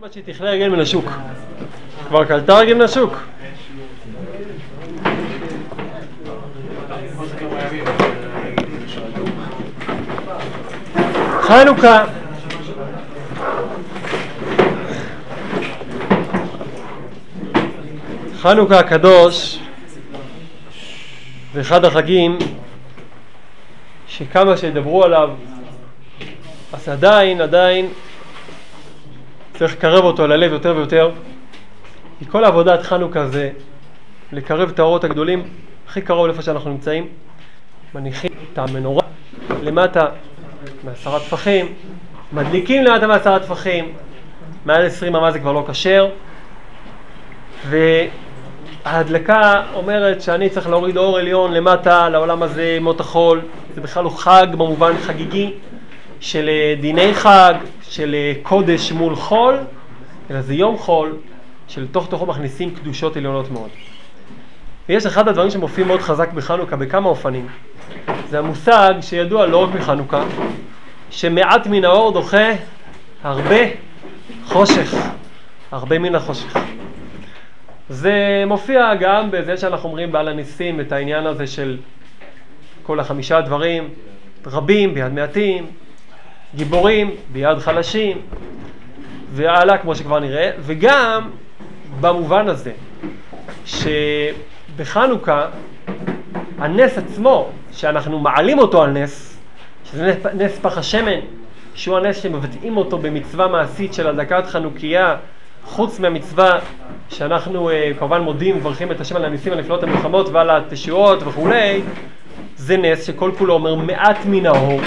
כמעט שהיא תכלה רגל מן השוק. כבר קלטה רגל מן השוק. חנוכה חנוכה הקדוש זה אחד החגים שכמה שידברו עליו אז עדיין, עדיין צריך לקרב אותו ללב יותר ויותר. כי כל עבודת חנוכה זה לקרב את האורות הגדולים הכי קרוב לאיפה שאנחנו נמצאים. מניחים את המנורה למטה מעשרה טפחים מדליקים למטה מעשרה טפחים מעל עשרים אמה זה כבר לא כשר. וההדלקה אומרת שאני צריך להוריד אור עליון למטה לעולם הזה מות החול. זה בכלל לא חג במובן חגיגי של דיני חג, של קודש מול חול, אלא זה יום חול שלתוך תוכו מכניסים קדושות עליונות מאוד. ויש אחד הדברים שמופיעים מאוד חזק בחנוכה בכמה אופנים. זה המושג שידוע לא רק בחנוכה, שמעט מן האור דוחה הרבה חושך, הרבה מן החושך. זה מופיע גם בזה שאנחנו אומרים בעל הניסים את העניין הזה של כל החמישה דברים, רבים ביד מעטים, גיבורים ביד חלשים, והלאה כמו שכבר נראה, וגם במובן הזה שבחנוכה הנס עצמו, שאנחנו מעלים אותו על נס, שזה נס, נס פח השמן, שהוא הנס שמבטאים אותו במצווה מעשית של הדלקת חנוכיה, חוץ מהמצווה שאנחנו uh, כמובן מודים ומברכים את השם על הניסים הנפלאות המלחמות ועל התשועות וכולי, זה נס שכל כולו אומר מעט מן האור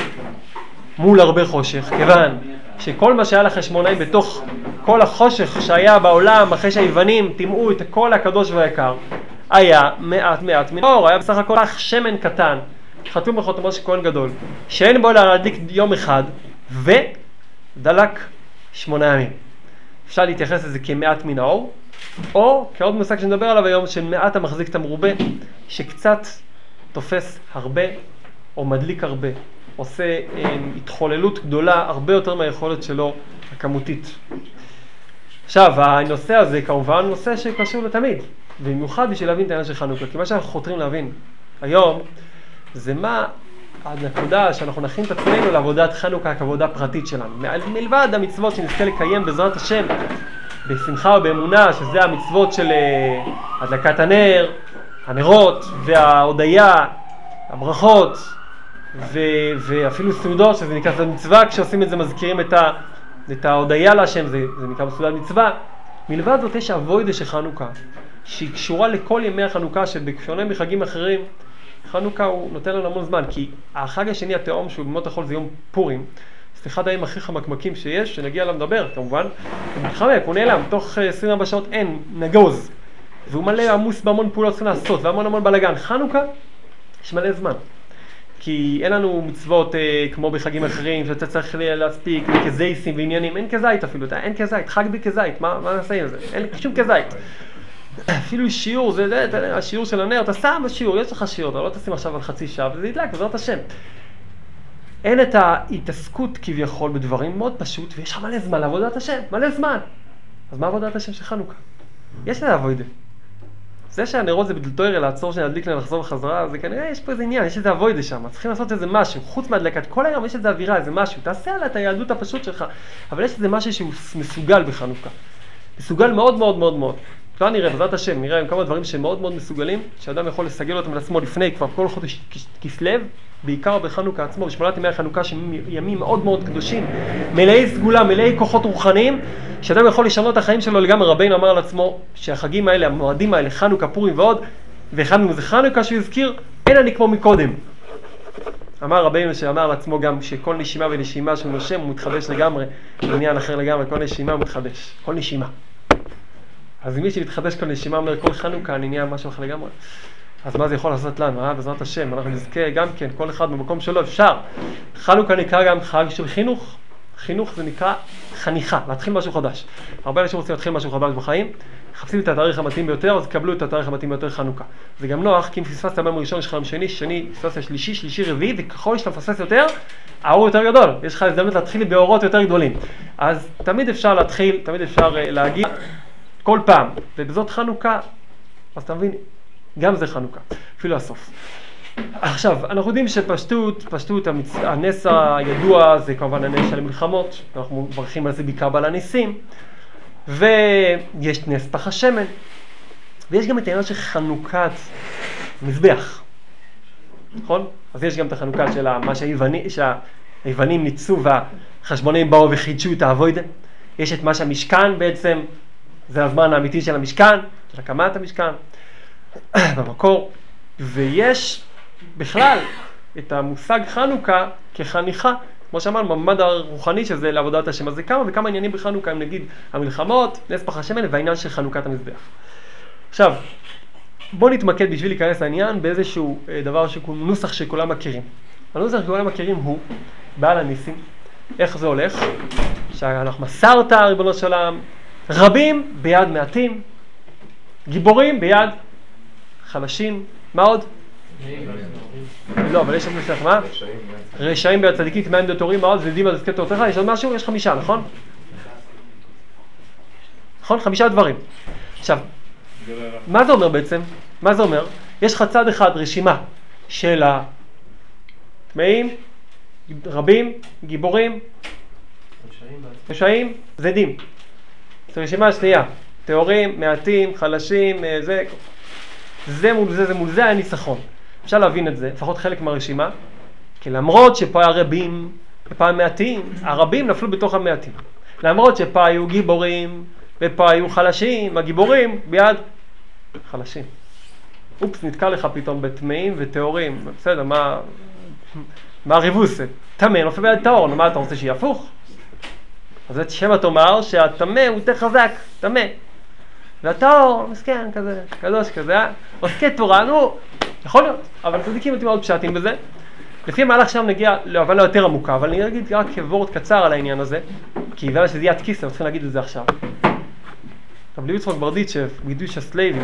מול הרבה חושך, כיוון שכל מה שהיה לחשמונאים בתוך כל החושך שהיה בעולם אחרי שהיוונים טימאו את כל הקדוש והיקר, היה מעט מעט מן האור, היה בסך הכל אך שמן קטן, חתום בחותמו של כהן גדול, שאין בו אלא להדליק יום אחד, ודלק שמונה ימים. אפשר להתייחס לזה כמעט מן האור, או כעוד מושג שנדבר עליו היום, של מעט המחזיק את המרובה, שקצת תופס הרבה או מדליק הרבה, עושה אה, התחוללות גדולה הרבה יותר מהיכולת שלו הכמותית. עכשיו, הנושא הזה כמובן נושא שקשור לתמיד, במיוחד בשביל להבין את העניין של חנוכה, כי מה שאנחנו חותרים להבין היום זה מה הנקודה שאנחנו נכין את עצמנו לעבודת חנוכה כעבודה פרטית שלנו. מלבד המצוות שנזכה לקיים בעזרת השם בשמחה ובאמונה, שזה המצוות של אה, הדלקת הנר, הנרות וההודיה, הברכות ו- ואפילו סעודות, שזה נקרא סעודת מצווה, כשעושים את זה מזכירים את, ה- את ההודיה להשם, זה, זה נקרא סעודת מצווה. מלבד זאת יש אבוידה של חנוכה, שהיא קשורה לכל ימי החנוכה, שבשונה מחגים אחרים, חנוכה הוא נותן לנו המון זמן, כי החג השני התאום שהוא במות החול זה יום פורים, זה אחד הימים הכי חמקמקים שיש, שנגיע אליו לדבר כמובן, הוא מתחמק, הוא נעלם, תוך 24 שעות אין, נגוז, והוא מלא עמוס בהמון פעולות צריכים לעשות, והמון המון בלאגן. חנוכה, יש מלא זמן. כי אין לנו מצוות אה, כמו בחגים אחרים, שאתה צריך להספיק כזייסים ועניינים, אין כזית אפילו, אין כזית, חג בלי כזית, מה, מה נעשה עם זה? אין שום כזית. אפילו שיעור, זה, זה, זה השיעור של הנר, אתה שם בשיעור, יש לך שיעור, אתה לא תשים עכשיו על חצי שעה וזה ידלק, בעזרת השם. אין את ההתעסקות כביכול בדברים מאוד פשוט, ויש לך מלא זמן לעבודת השם, מלא זמן. אז מה עבודת השם של חנוכה? יש לזה עבודה. זה שהנרות זה בדלתוירה לעצור שנדליק להם לחזור בחזרה, זה כנראה יש פה איזה עניין, יש איזה אבוידה שם, צריכים לעשות איזה משהו, חוץ מהדלקת כל היום יש איזה אווירה, איזה משהו, תעשה עליה את היהדות הפשוט שלך, אבל יש איזה משהו שהוא מסוגל בחנוכה, מסוגל מאוד מאוד מאוד מאוד. כבר נראה, בעזרת השם, נראה עם כמה דברים שהם מאוד מאוד מסוגלים, שאדם יכול לסגל אותם לעצמו לפני כבר כל חודש כסלו, בעיקר בחנוכה עצמו, בשמונת ימי החנוכה שהם ימים מאוד מאוד קדושים, מלאי סגולה, מלאי כוחות רוחניים, שאדם יכול לשנות את החיים שלו לגמרי. רבינו אמר על עצמו שהחגים האלה, המועדים האלה, חנוכה, פורים ועוד, ואחד מהם זה חנוכה שהוא הזכיר, אין אני כמו מקודם. אמר רבינו שאמר על עצמו גם שכל נשימה ונשימה של נושם הוא מתחדש לגמרי, עניין אחר לגמרי, כל נשימה מתחדש, כל נשימה. אז מי שמתחדש כל נשימה אומר כל חנוכה אני נהיה משהו אחר לגמרי. אז מה זה יכול לעשות לנו, אה? בעזרת השם, אנחנו נזכה גם כן, כל אחד במקום שלו, אפשר. חנוכה נקרא גם חג של חינוך, חינוך זה נקרא חניכה, להתחיל משהו חדש. הרבה אנשים רוצים להתחיל משהו חדש בחיים, מחפשים את התאריך המתאים ביותר, אז קבלו את התאריך המתאים ביותר חנוכה. זה גם נוח, כי אם פספסת ביום ראשון, יש לך יום שני, שני, פספסת שלישי, שלישי, רביעי, וככל שאתה מפספס יותר, האור יותר גדול. יש לך הזדמנות להתחיל באורות יותר גדולים. אז תמיד אפשר להתחיל, תמיד אפשר uh, להגיד כל פעם, ובזאת חנוכה, אז אתה מבין, גם זה חנוכה, אפילו הסוף. עכשיו, אנחנו יודעים שפשטות, פשטות, המצ... הנס הידוע זה כמובן הנס של המלחמות, אנחנו מברכים על זה בעיקר בעל הניסים, ויש נס פח השמן, ויש גם את העניין של חנוכת מזבח, נכון? אז יש גם את החנוכה של מה שהיווני, שהיוונים ניצו והחשבונים באו וחידשו את האבוידה, יש את מה שהמשכן בעצם, זה הזמן האמיתי של המשכן, של הקמת המשכן, במקור, ויש בכלל את המושג חנוכה כחניכה, כמו שאמרנו, בממד הרוחני שזה לעבודת השם. אז זה כמה וכמה עניינים בחנוכה, אם נגיד המלחמות, נס פח השמן והעניין של חנוכת המזבח. עכשיו, בואו נתמקד בשביל להיכנס לעניין באיזשהו אה, דבר, נוסח שכולם מכירים. הנוסח שכולם מכירים הוא בעל הניסים. איך זה הולך? שאנחנו מסרת, ריבונו של עולם, רבים ביד מעטים, גיבורים ביד חלשים. מה עוד? לא, אבל יש עוד נוסח, מה? רשעים ביד צדיקים, כמאה עמדות הורים, מעוז ודים על זקי תורתך, יש עוד משהו? יש חמישה, נכון? נכון? חמישה דברים. עכשיו, מה זה אומר בעצם? מה זה אומר? יש לך צד אחד רשימה של הטמאים, רבים, גיבורים, רשעים, זדים. זו רשימה שנייה, טהורים, מעטים, חלשים, אה, זה, זה מול זה, זה מול זה היה ניצחון. אפשר להבין את זה, לפחות חלק מהרשימה, כי למרות שפה היה רבים ופה מעטים, הרבים נפלו בתוך המעטים. למרות שפה היו גיבורים ופה היו חלשים, הגיבורים ביד חלשים. אופס, נתקע לך פתאום בטמאים וטהורים, בסדר, מה, מה הריבוס? טמא נופל ביד טהור, מה אתה רוצה שיהיה הפוך? אז זה שמא תאמר שהטמא הוא יותר חזק, טמא. והטהור, מסכן, כזה, קדוש כזה? עוסקי תורה, נו, יכול להיות, אבל צדיקים אותי מאוד פשטים בזה. לפי המהלך שם נגיע להבנה יותר עמוקה, אבל אני אגיד רק כוורד קצר על העניין הזה, כי הבנה שזה יד כיסא, צריכים להגיד את זה עכשיו. רבי יצחק ברדיצ'ב, קידוש הסלייבים,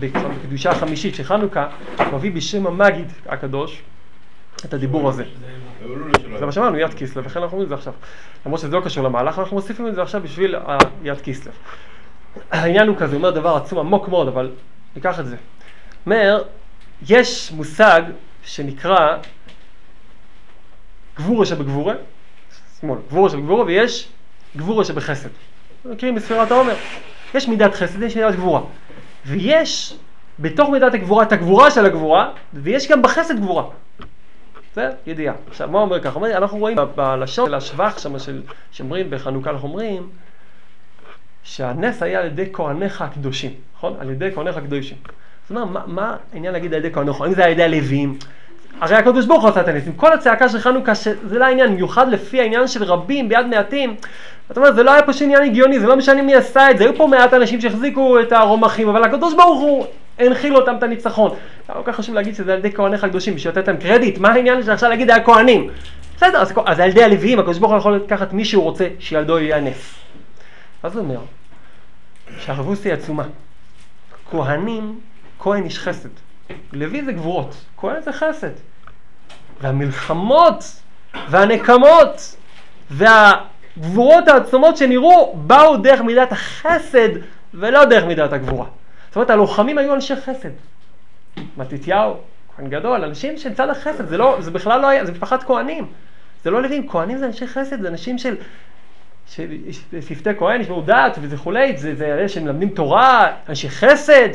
בקדושה החמישית של חנוכה, מביא בשם המגיד הקדוש את הדיבור הזה. זה מה שאמרנו, יד כיסלב, לכן אנחנו אומרים את זה עכשיו. למרות שזה לא קשור למהלך, אנחנו מוסיפים את זה עכשיו בשביל היד כיסלב. העניין הוא כזה, הוא אומר דבר עצום עמוק מאוד, אבל ניקח את זה. אומר, יש מושג שנקרא גבורה שבגבורה, שמאל, גבורה שבגבורה, ויש גבורה שבחסד. מכירים בספירת העומר. יש מידת חסד, יש מידת גבורה. ויש בתוך מידת הגבורה את הגבורה של הגבורה, ויש גם בחסד גבורה. זה ידיעה. עכשיו, מה אומר ככה? אנחנו רואים בלשון של השבח שם, שאומרים בחנוכה, אנחנו אומרים שהנס היה על ידי כהניך הקדושים, נכון? על ידי כהניך הקדושים. זאת אומרת, מה, מה העניין להגיד על ידי כהניך? האם זה על ידי הלווים? הרי הקדוש ברוך הוא עשה את הניסים. כל הצעקה של חנוכה, שזה לא העניין, במיוחד לפי העניין של רבים ביד מעטים. זאת אומרת, זה לא היה פשוט עניין הגיוני, זה לא משנה מי עשה את זה, היו פה מעט אנשים שהחזיקו את הרומחים, אבל הקדוש ברוך הוא הנחיל אותם את הניצחון. כל כך חשוב להגיד שזה על ידי כהניך הקדושים, בשביל לתת להם קרדיט, מה העניין של עכשיו להגיד היה כהנים? בסדר, אז, על ידי הלוויים, הקדוש ברוך הוא יכול לקחת מי שהוא רוצה, שילדו יהיה נס. אז הוא אומר, שהרבוס היא עצומה. כהנים, כהן איש חסד. לוי זה גבורות, כהן זה חסד. והמלחמות והנקמות והגבורות העצומות שנראו באו דרך מידת החסד ולא דרך מידת הגבורה. זאת אומרת, הלוחמים היו אנשי חסד. מתתיהו, כהן גדול, אנשים של צד החסד, זה, לא, זה בכלל לא היה, זה משפחת כהנים. זה לא לווים, כהנים זה אנשי חסד, זה אנשים של שפתי כהן ישמעו דת וכולי, זה, זה אלה שמלמדים תורה, אנשי חסד,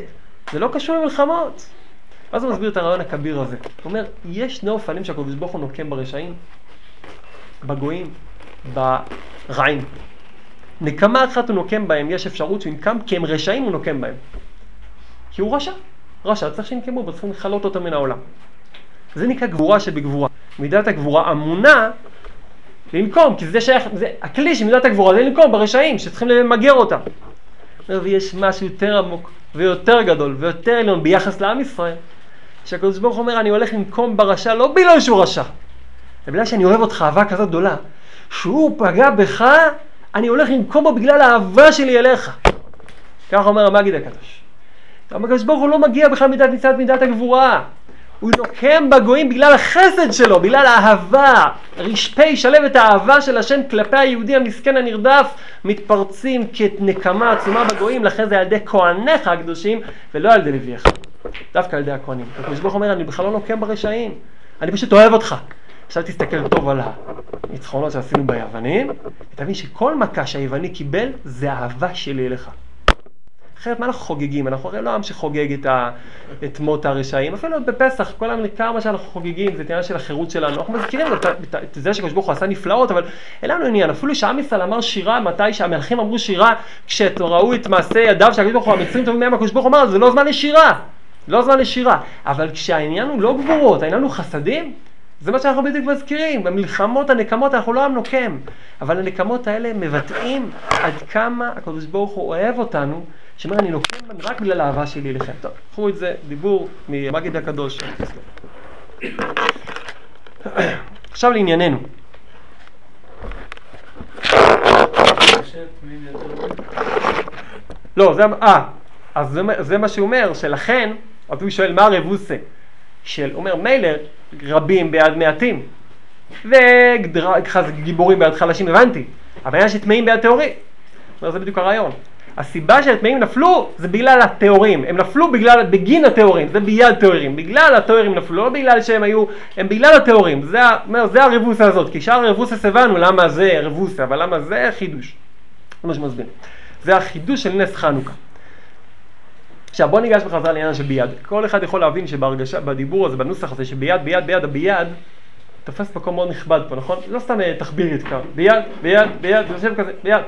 זה לא קשור למלחמות. ואז הוא מסביר את הרעיון הכביר הזה. הוא אומר, יש שני אופנים שהקדוש ברוך הוא נוקם ברשעים, בגויים, ברעים. נקמה אחת הוא נוקם בהם, יש אפשרות שהוא ינקם, כי הם רשעים הוא נוקם בהם. כי הוא רשע. רשע, צריך שינקמו, וצריכים לכלות אותו מן העולם. זה נקרא גבורה שבגבורה. מידת הגבורה אמונה לנקום, כי זה שייך, זה, הכלי של מידת הגבורה זה לנקום ברשעים שצריכים למגר אותם. ויש משהו יותר עמוק ויותר גדול ויותר עליון ביחס לעם ישראל, שהקדוש ברוך אומר אני הולך לנקום ברשע לא בגלל שהוא רשע, אלא בגלל שאני אוהב אותך אהבה כזאת גדולה, שהוא פגע בך, אני הולך לנקום בו בגלל האהבה שלי אליך. כך אומר המגיד הקדוש. הקדוש ברוך הוא לא מגיע בכלל מידת מצוות מידת הגבורה. הוא נוקם בגויים בגלל החסד שלו, בגלל האהבה. רשפי שלבת האהבה של השם כלפי היהודי המסכן הנרדף מתפרצים כנקמה עצומה בגויים, לכן זה על ידי כהניך הקדושים ולא על ידי לווייך. דווקא על ידי הכהנים. הקדוש ברוך אומר, אני בכלל לא נוקם ברשעים, אני פשוט אוהב אותך. עכשיו תסתכל טוב על הניצחונות שעשינו ביוונים, ותבין שכל מכה שהיווני קיבל זה אהבה שלי אליך. אחרת מה אנחנו חוגגים? אנחנו הרי לא עם שחוגג את, ה, את מות הרשעים, אפילו בפסח, כל העם כמה שאנחנו חוגגים, זה עניין של החירות שלנו. אנחנו מזכירים את, את, את זה שקדוש ברוך הוא עשה נפלאות, אבל אין לנו עניין. אפילו שעם ישראל אמר שירה, מתי שהמלכים אמרו שירה, כשראו את מעשה ידיו של הקדוש ברוך הוא, המצרים טובים מהם, הקדוש ברוך הוא אמר, זה לא זמן לשירה. לא זמן לשירה. אבל כשהעניין הוא לא גבורות, העניין הוא חסדים, זה מה שאנחנו בדיוק מזכירים, במלחמות הנקמות אנחנו לא עם נוקם, אבל הנקמות האלה מבטאים עד כמה הקדוש ברוך הוא אוהב אותנו, שאומר אני נוקם רק בגלל האהבה שלי אליכם. טוב, קחו את זה, דיבור ממגיד הקדוש. עכשיו לענייננו. לא, זה, אה, אז זה, זה מה שהוא אומר, שלכן, אז הוא שואל מה הרבוסה של, אומר מילא רבים ביד מעטים, וגיבורים ביד חלשים, הבנתי, אבל יש טמאים ביד טהורים. זה בדיוק הרעיון. הסיבה שהטמאים נפלו זה בגלל הטהורים, הם נפלו בגלל, בגין הטהורים, זה ביד טהורים, בגלל הטהורים נפלו, לא בגלל שהם היו, הם בגלל הטהורים, זה, זה הרבוסה הזאת, כי שאר הרבוסה הבנו למה זה רבוסה, אבל למה זה חידוש, זה מה שמסביר, זה החידוש של נס חנוכה. עכשיו בוא ניגש בחזרה לעניין של ביד. כל אחד יכול להבין שבהרגשה, בדיבור הזה, בנוסח הזה, שביד, ביד, ביד, הביד, תופס מקום מאוד נכבד פה, נכון? לא סתם אה, תחבירית כאן, ביד, ביד, ביד, יושב כזה, ביד.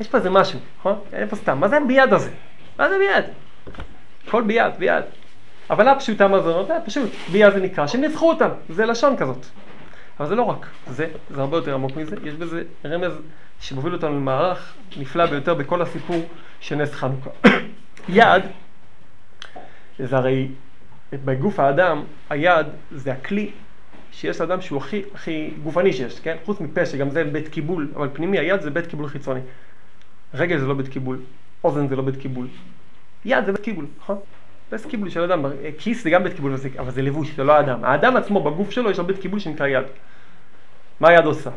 יש פה איזה משהו, נכון? אין פה סתם. מה זה ביד הזה? מה זה ביד? הכל ביד, ביד. הבנה פשוטה מה זה אומר? פשוט, ביד זה נקרא שניצחו אותם, זה לשון כזאת. אבל זה לא רק זה, זה הרבה יותר עמוק מזה, יש בזה רמז שמוביל אותנו למערך נפלא ביותר בכל הסיפור של נס חנוכה. יד זה הרי בגוף האדם, היד זה הכלי שיש לאדם שהוא הכי, הכי גופני שיש, כן? חוץ מפה שגם זה בית קיבול, אבל פנימי היד זה בית קיבול חיצוני. רגל זה לא בית קיבול, אוזן זה לא בית קיבול. יד זה בית קיבול, נכון? בית קיבול של אדם, כיס זה גם בית קיבול, אבל זה לבוש, זה לא האדם. האדם עצמו בגוף שלו יש לו בית קיבול שנקרא יד. מה היד עושה?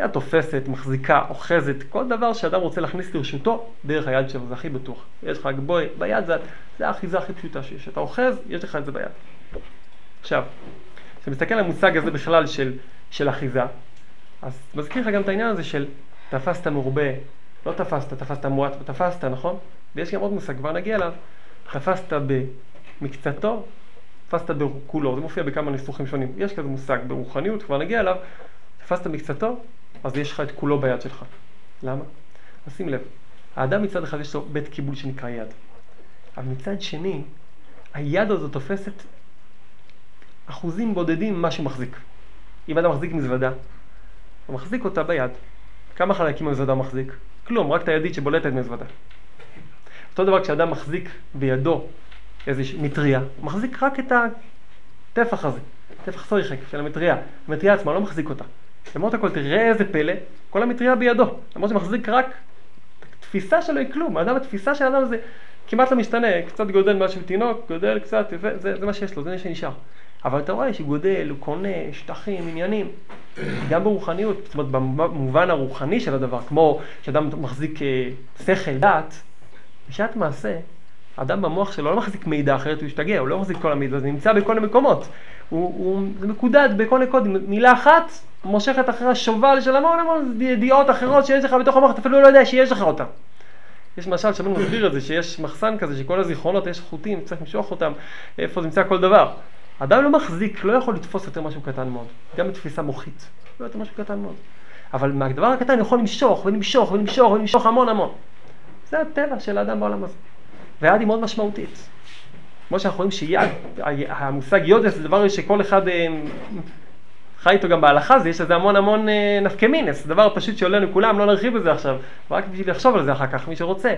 יד תופסת, מחזיקה, אוחזת, כל דבר שאדם רוצה להכניס לרשותו, דרך היד שלו, זה הכי בטוח. יש לך גבוי, ביד זה, זה האחיזה הכי פשוטה שיש. אתה אוחז, יש לך את זה ביד. עכשיו, כשאתה מסתכל על המושג הזה בכלל של, של אחיזה, אז מזכיר לך גם את העניין הזה של תפסת מרובה, לא תפסת, תפסת מועט ותפסת, נכון? ויש גם עוד מושג, כבר נגיע אליו, תפסת במקצתו, תפסת בכולו, זה מופיע בכמה ניסוחים שונים. יש כזה מושג ברוחניות, כבר נגיע אליו, תפסת מקצתו, אז יש לך את כולו ביד שלך. למה? אז שים לב, האדם מצד אחד יש לו בית קיבול שנקרא יד, אבל מצד שני, היד הזו תופסת אחוזים בודדים ממה שהוא מחזיק. אם אדם מחזיק מזוודה, הוא מחזיק אותה ביד. כמה חלקים המזוודה מחזיק? כלום, רק את הידית שבולטת מזוודה. אותו דבר כשאדם מחזיק בידו איזו מטריה, הוא מחזיק רק את הטפח הזה, טפח סויחק של המטריה. המטריה עצמה לא מחזיק אותה. למרות הכל, תראה איזה פלא, כל המטריה בידו. למרות שמחזיק רק, התפיסה שלו היא כלום. האדם, התפיסה של האדם זה כמעט לא משתנה, קצת גודל משהו תינוק, גודל קצת, זה, זה, זה מה שיש לו, זה מה שנשאר. אבל אתה רואה שהוא גודל, הוא קונה שטחים, עניינים, גם ברוחניות, זאת אומרת במובן הרוחני של הדבר, כמו שאדם מחזיק אה, שכל, דעת, בשעת מעשה, האדם במוח שלו לא מחזיק מידע אחרת הוא ישתגע, הוא לא מחזיק כל המידע, זה נמצא בכל המקומות, הוא, הוא מקודד בכל נקוד, מילה אחת מושכת אחרי שובל של המון המון ידיעות אחרות שיש לך בתוך המוח, אתה אפילו לא יודע שיש לך אותן. יש משל שאומרים מסביר את זה, שיש מחסן כזה שכל הזיכרונות יש חוטים, צריך למשוך אותם, איפה נמצא כל דבר. אדם לא מחזיק, לא יכול לתפוס יותר משהו קטן מאוד, גם בתפיסה מוחית, לא יותר משהו קטן מאוד. אבל מהדבר הקטן יכול למשוך ולמשוך ולמשוך ולמשוך המון המון. זה הטבע של האדם בעולם הזה. והיד היא מאוד משמעותית. כמו שאנחנו רואים שיד, המושג יודס זה דבר שכל אחד אה, חי איתו גם בהלכה, זה יש לזה המון המון אה, נפקמינס, דבר פשוט שעולה לכולם, לא נרחיב בזה עכשיו, רק בשביל לחשוב על זה אחר כך, מי שרוצה.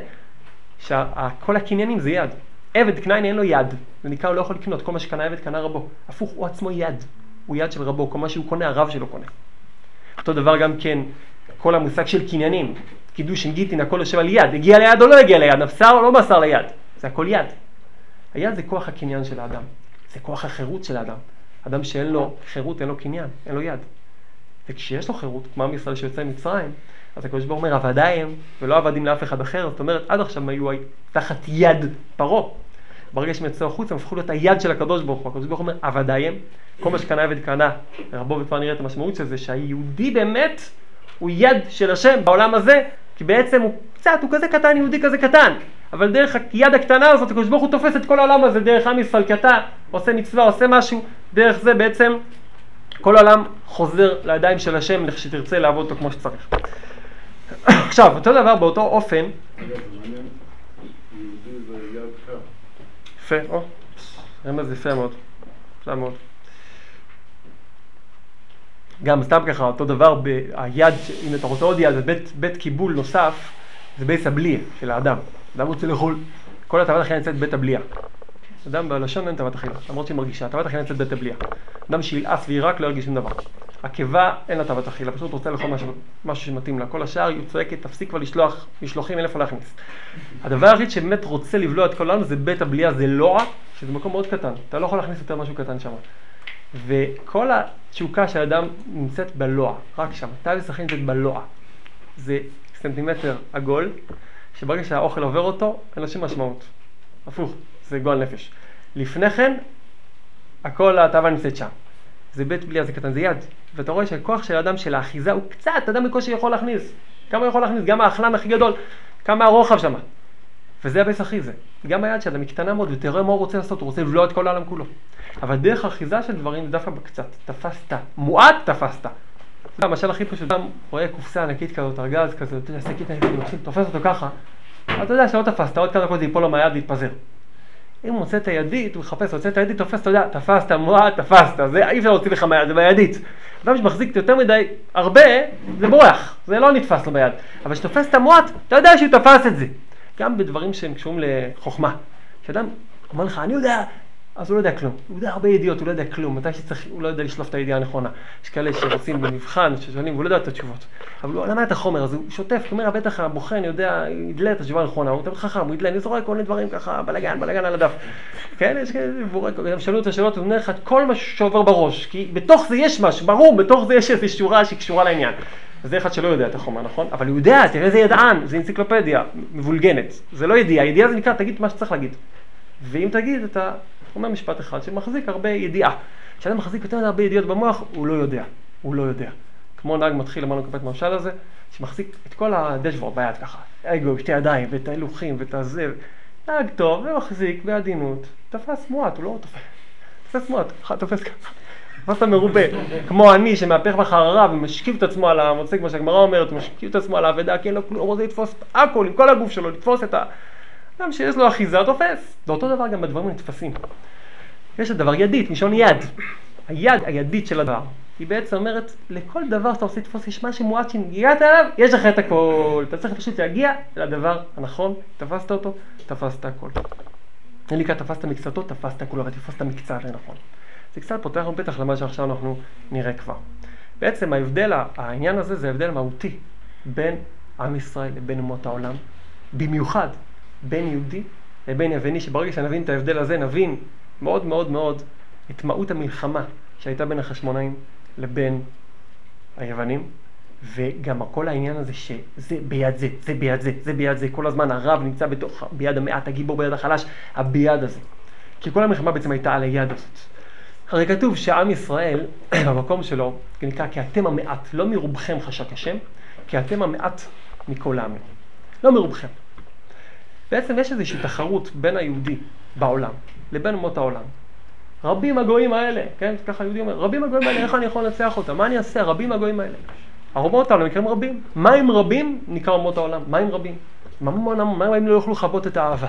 שכל הקניינים זה יד. עבד קניין אין לו יד, זה נקרא הוא לא יכול לקנות, כל מה שקנה עבד קנה רבו. הפוך, הוא עצמו יד, הוא יד של רבו, כל מה שהוא קונה הרב שלו קונה. אותו דבר גם כן, כל המושג של קניינים, קידוש עם גיטין, הכל יושב על יד, הגיע ליד או לא הגיע ליד, מסר או לא מסר ליד, זה הכל יד. היד זה כוח הקניין של האדם, זה כוח החירות של האדם. אדם שאין לו חירות, אין לו קניין, אין לו יד. וכשיש לו חירות, כמו עם ישראל שיוצא ממצרים, אז הקדוש ברוך אומר, עבדיי הם, ולא עבדים לאף אחד אחר, זאת אומרת, עד עכשיו הם היו תחת יד פרעה. ברגע שהם יצאו החוצה, הם הפכו להיות היד של הקדוש ברוך הוא. הקדוש ברוך הוא אומר, עבדיי הם, כל מה שקנה עבד קנה, רבו וכבר נראה את המשמעות של זה, שהיהודי באמת הוא יד של השם בעולם הזה, כי בעצם הוא קצת, הוא כזה קטן, יהודי כזה קטן. אבל דרך היד הקטנה הזאת, הקדוש ברוך הוא תופס את כל העולם הזה, דרך עם ישראל, כי אתה עושה מצווה, עושה משהו, דרך זה בעצם כל העולם חוזר לידיים של השם, שתרצה לעבוד אותו כמו שצריך. עכשיו, אותו דבר באותו אופן... יפה, או, רמז יפה מאוד, יפה מאוד. גם סתם ככה, אותו דבר, היד, אם אתה רוצה עוד יד, זה בית, בית קיבול נוסף, זה בית הבליה של האדם. אדם רוצה לאכול, כל התאוות אכילה נמצאת בבית הבליה. אדם בלשון אין תאוות אכילה, למרות שהיא מרגישה, תאוות אכילה נמצאת בבית הבליה. אדם שילעס ויירק לא ירגיש שום דבר. עקבה אין לה תאוות אכילה, פשוט רוצה לאכול משהו, שמתאים לה. כל השאר היא צועקת, תפסיק כבר לשלוח משלוחים, אין איפה להכניס. הדבר היחיד שבאמת רוצה לבלוע את כל העולם זה בית הבליה, זה לוע, שזה מקום מאוד קטן. אתה לא יכול להכניס יותר משהו קטן שם. וכל התשוקה של האדם נמצאת בלוע, רק שם. תאוות אכילה נמצאת בלוע. זה סנטימטר עגול, שברגע שהאוכל עובר אותו, אין לו שום משמעות. הפוך, זה גועל נפש. לפני כן, הכל התאווה נמצאת שם. זה בית בלי הזה קטן, זה יד. ואתה רואה שהכוח של האדם של האחיזה הוא קצת, אדם בקושי יכול להכניס. כמה יכול להכניס? גם האכלן הכי גדול, כמה הרוחב שם. וזה הבייס הכי זה. גם היד של אדם היא קטנה מאוד, ותראה מה הוא רוצה לעשות, הוא רוצה לבלוע את כל העולם כולו. אבל דרך האחיזה של דברים דווקא בקצת. תפסת, מועט תפסת. זה המשל הכי פשוט, אדם רואה קופסה ענקית כזאת, ארגז כזה, תופס אותו ככה, אתה יודע שלא תפסת, עוד כמה דקות זה ייפול לו מהיד ויתפזר. אם הוא מוצא את הידית, הוא מחפש, מוצא את הידית, תופס, אתה יודע, תפסת, מועט, תפסת, זה אי אפשר להוציא לך מהיד, זה בידית. אדם שמחזיק יותר מדי, הרבה, זה בורח, זה לא נתפס לו ביד. אבל כשתופס את המועט, אתה יודע שהוא תפס את זה. גם בדברים שהם קשורים לחוכמה. כשאדם אומר לך, אני יודע אז הוא לא יודע כלום. הוא יודע הרבה ידיעות, הוא לא יודע כלום. מתי שצריך, הוא לא יודע לשלוף את הידיעה הנכונה. יש כאלה שרוצים במבחן, ששואלים, והוא לא יודע את התשובות. אבל הוא למד את החומר, אז הוא שוטף, הוא אומר, בטח הבוחן יודע, ידלה את התשובה הנכונה. הוא תמיד חכם, הוא ידלה, אני זורק כל מיני דברים ככה, בלאגן, בלאגן על הדף. כן, יש כאלה, הם שאלו את השאלות, הוא אומר לך את כל מה שעובר בראש. כי בתוך זה יש משהו, ברור, בתוך זה יש איזושהי שורה שהיא קשורה לעניין. זה אחד שלא יודע את החומר, נכון? אבל הוא יודע, תראה איזה ידען, זה אנציקלופדיה מבולגנת. זה לא ידיעה, ידיעה זה נקרא, תגיד מה שצריך להגיד. ואם תגיד, אתה אומר משפט אחד שמחזיק הרבה ידיעה. כשאדם מחזיק יותר מדי הרבה ידיעות במוח, הוא לא יודע. הוא לא יודע. כמו נהג מתחיל, אמרנו כפת ממשל הזה, שמחזיק את כל הדשבורד ביד ככה, אגו, שתי ידיים, ואת ההילוכים, ואת הזה. נהג טוב, ומחזיק בעדינות, תפס מועט, הוא לא תופס, תופס מועט, תופס ככה. תפס את המרובה, כמו אני שמהפך בחררה ומשכיב את עצמו על המוצא, כמו שהגמרא אומרת, משכיב את עצמו על האבדה, כי אין לו כלום, הוא רוצה לתפוס הכל עם כל הגוף שלו, לתפוס את ה... אדם שיש לו אחיזה תופס. זה אותו דבר גם בדברים הנתפסים. יש את הדבר ידית, מלשון יד. היד הידית של הדבר. היא בעצם אומרת, לכל דבר שאתה רוצה לתפוס יש משהו מועט שהגעת אליו, יש לך את הכל. אתה צריך פשוט להגיע לדבר הנכון, תפסת אותו, תפסת הכל. אין לי כאן תפסת מקצתו, תפסת הכל, אבל תפסת מקצת לנכון. זה קצת פותח לנו פתח למה שעכשיו אנחנו נראה כבר. בעצם ההבדל, העניין הזה זה הבדל מהותי בין עם ישראל לבין אומות העולם, במיוחד בין יהודי לבין יווני, שברגע שנבין את ההבדל הזה, נבין מאוד מאוד מאוד את מהות המלחמה שהייתה בין החשמונאים לבין היוונים, וגם כל העניין הזה שזה ביד זה, זה ביד זה, זה ביד זה, כל הזמן הרב נמצא בתוך, ביד המעט, הגיבור ביד החלש, הביד הזה. כי כל המלחמה בעצם הייתה על היד הזאת. הרי כתוב שעם ישראל, במקום שלו, נקרא כי אתם המעט, לא מרובכם חשק השם, כי אתם המעט מכל העמים. לא מרובכם. בעצם יש איזושהי תחרות בין היהודי בעולם לבין אומות העולם. רבים הגויים האלה, כן? ככה יהודי אומר, רבים הגויים האלה, איך אני יכול לנצח אותם? מה אני אעשה? רבים הגויים האלה. אומות העולם נקראים רבים. מה אם רבים? נקרא אומות העולם. מה אם רבים? מה אם לא יוכלו לכבות את האהבה?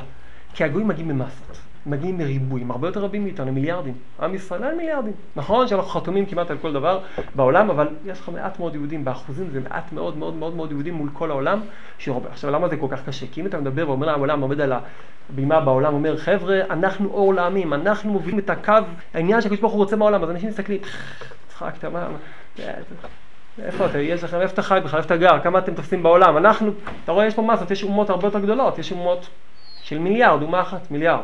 כי הגויים מגיעים במסות. מגיעים מריבועים, הרבה יותר רבים מאיתנו, מיליארדים. עם ישראל אין מיליארדים. נכון שאנחנו חתומים כמעט על כל דבר בעולם, אבל יש לך מעט מאוד יהודים, באחוזים זה מעט מאוד מאוד מאוד מאוד יהודים מול כל העולם שרוב. עכשיו, למה זה כל כך קשה? כי אם אתה מדבר ואומר העולם עומד על הבימה בעולם, אומר, חבר'ה, אנחנו אור לעמים, אנחנו מובילים את הקו, העניין שהקדוש ברוך הוא רוצה מהעולם, אז אנשים מסתכלים, צחקת, מה... איפה אתה, יש לכם, איפה אתה חי בכלל, איפה אתה גר, כמה אתם תופסים בעולם. אנחנו, אתה רואה, יש פה מסות, יש אומות הרבה יותר גדולות, יש אומות של מיליארד, אומה אחת, מיליארד.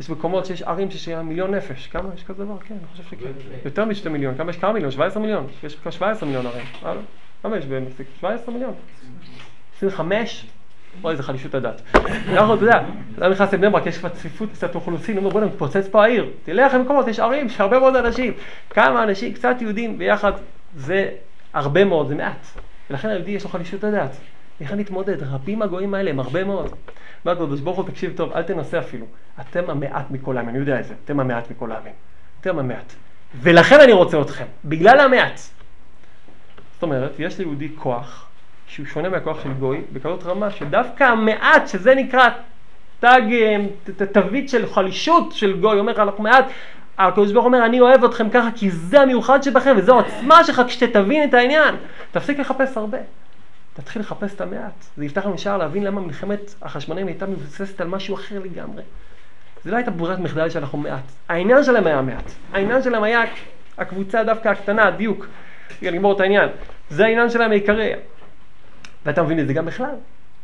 יש מקומות שיש ערים שיש מיליון נפש. כמה יש כזה דבר? כן, אני חושב שכן. יותר משתי מיליון. כמה יש? כמה מיליון? 17 מיליון. יש כבר 17 מיליון ערים. אה, לא? כמה יש במקסיקו? 17 מיליון. 25? אוי, איזה חלישות הדת. אנחנו, אתה יודע, אתה נכנס לבני ברק, יש כבר צפיפות קצת אוכלוסין, אומר בוא'נה, מתפוצץ פה העיר. תלך למקומות, יש ערים, יש הרבה מאוד אנשים. כמה אנשים, קצת יהודים ביחד, זה הרבה מאוד, זה מעט. ולכן היהודי יש לו חלישות הדת. איך אני אתמודד? רבים הגויים האלה, הם הרבה מאוד. אומר הקדוש ברוך הוא, תקשיב טוב, אל תנסה אפילו. אתם המעט מכל העמים, אני יודע את זה, אתם המעט מכל העמים. אתם המעט. ולכן אני רוצה אתכם, בגלל המעט. זאת אומרת, יש ליהודי כוח שהוא שונה מהכוח של גוי, בכזאת רמה שדווקא המעט, שזה נקרא תג, תווית של חלישות של גוי, אומר אנחנו מעט, הקדוש ברוך אומר, אני אוהב אתכם ככה כי זה המיוחד שבכם וזו העוצמה שלך כשתבין את העניין. תפסיק לחפש הרבה. תתחיל לחפש את המעט. זה יפתח לנו שער להבין למה מלחמת החשמונאים הייתה מבוססת על משהו אחר לגמרי. זה לא הייתה ברירת מחדל שאנחנו מעט. העניין שלהם היה מעט. העניין שלהם היה הקבוצה דווקא הקטנה, הדיוק. רגע, נגמור את העניין. זה העניין שלהם העיקרי. ואתה מבין את זה גם בכלל.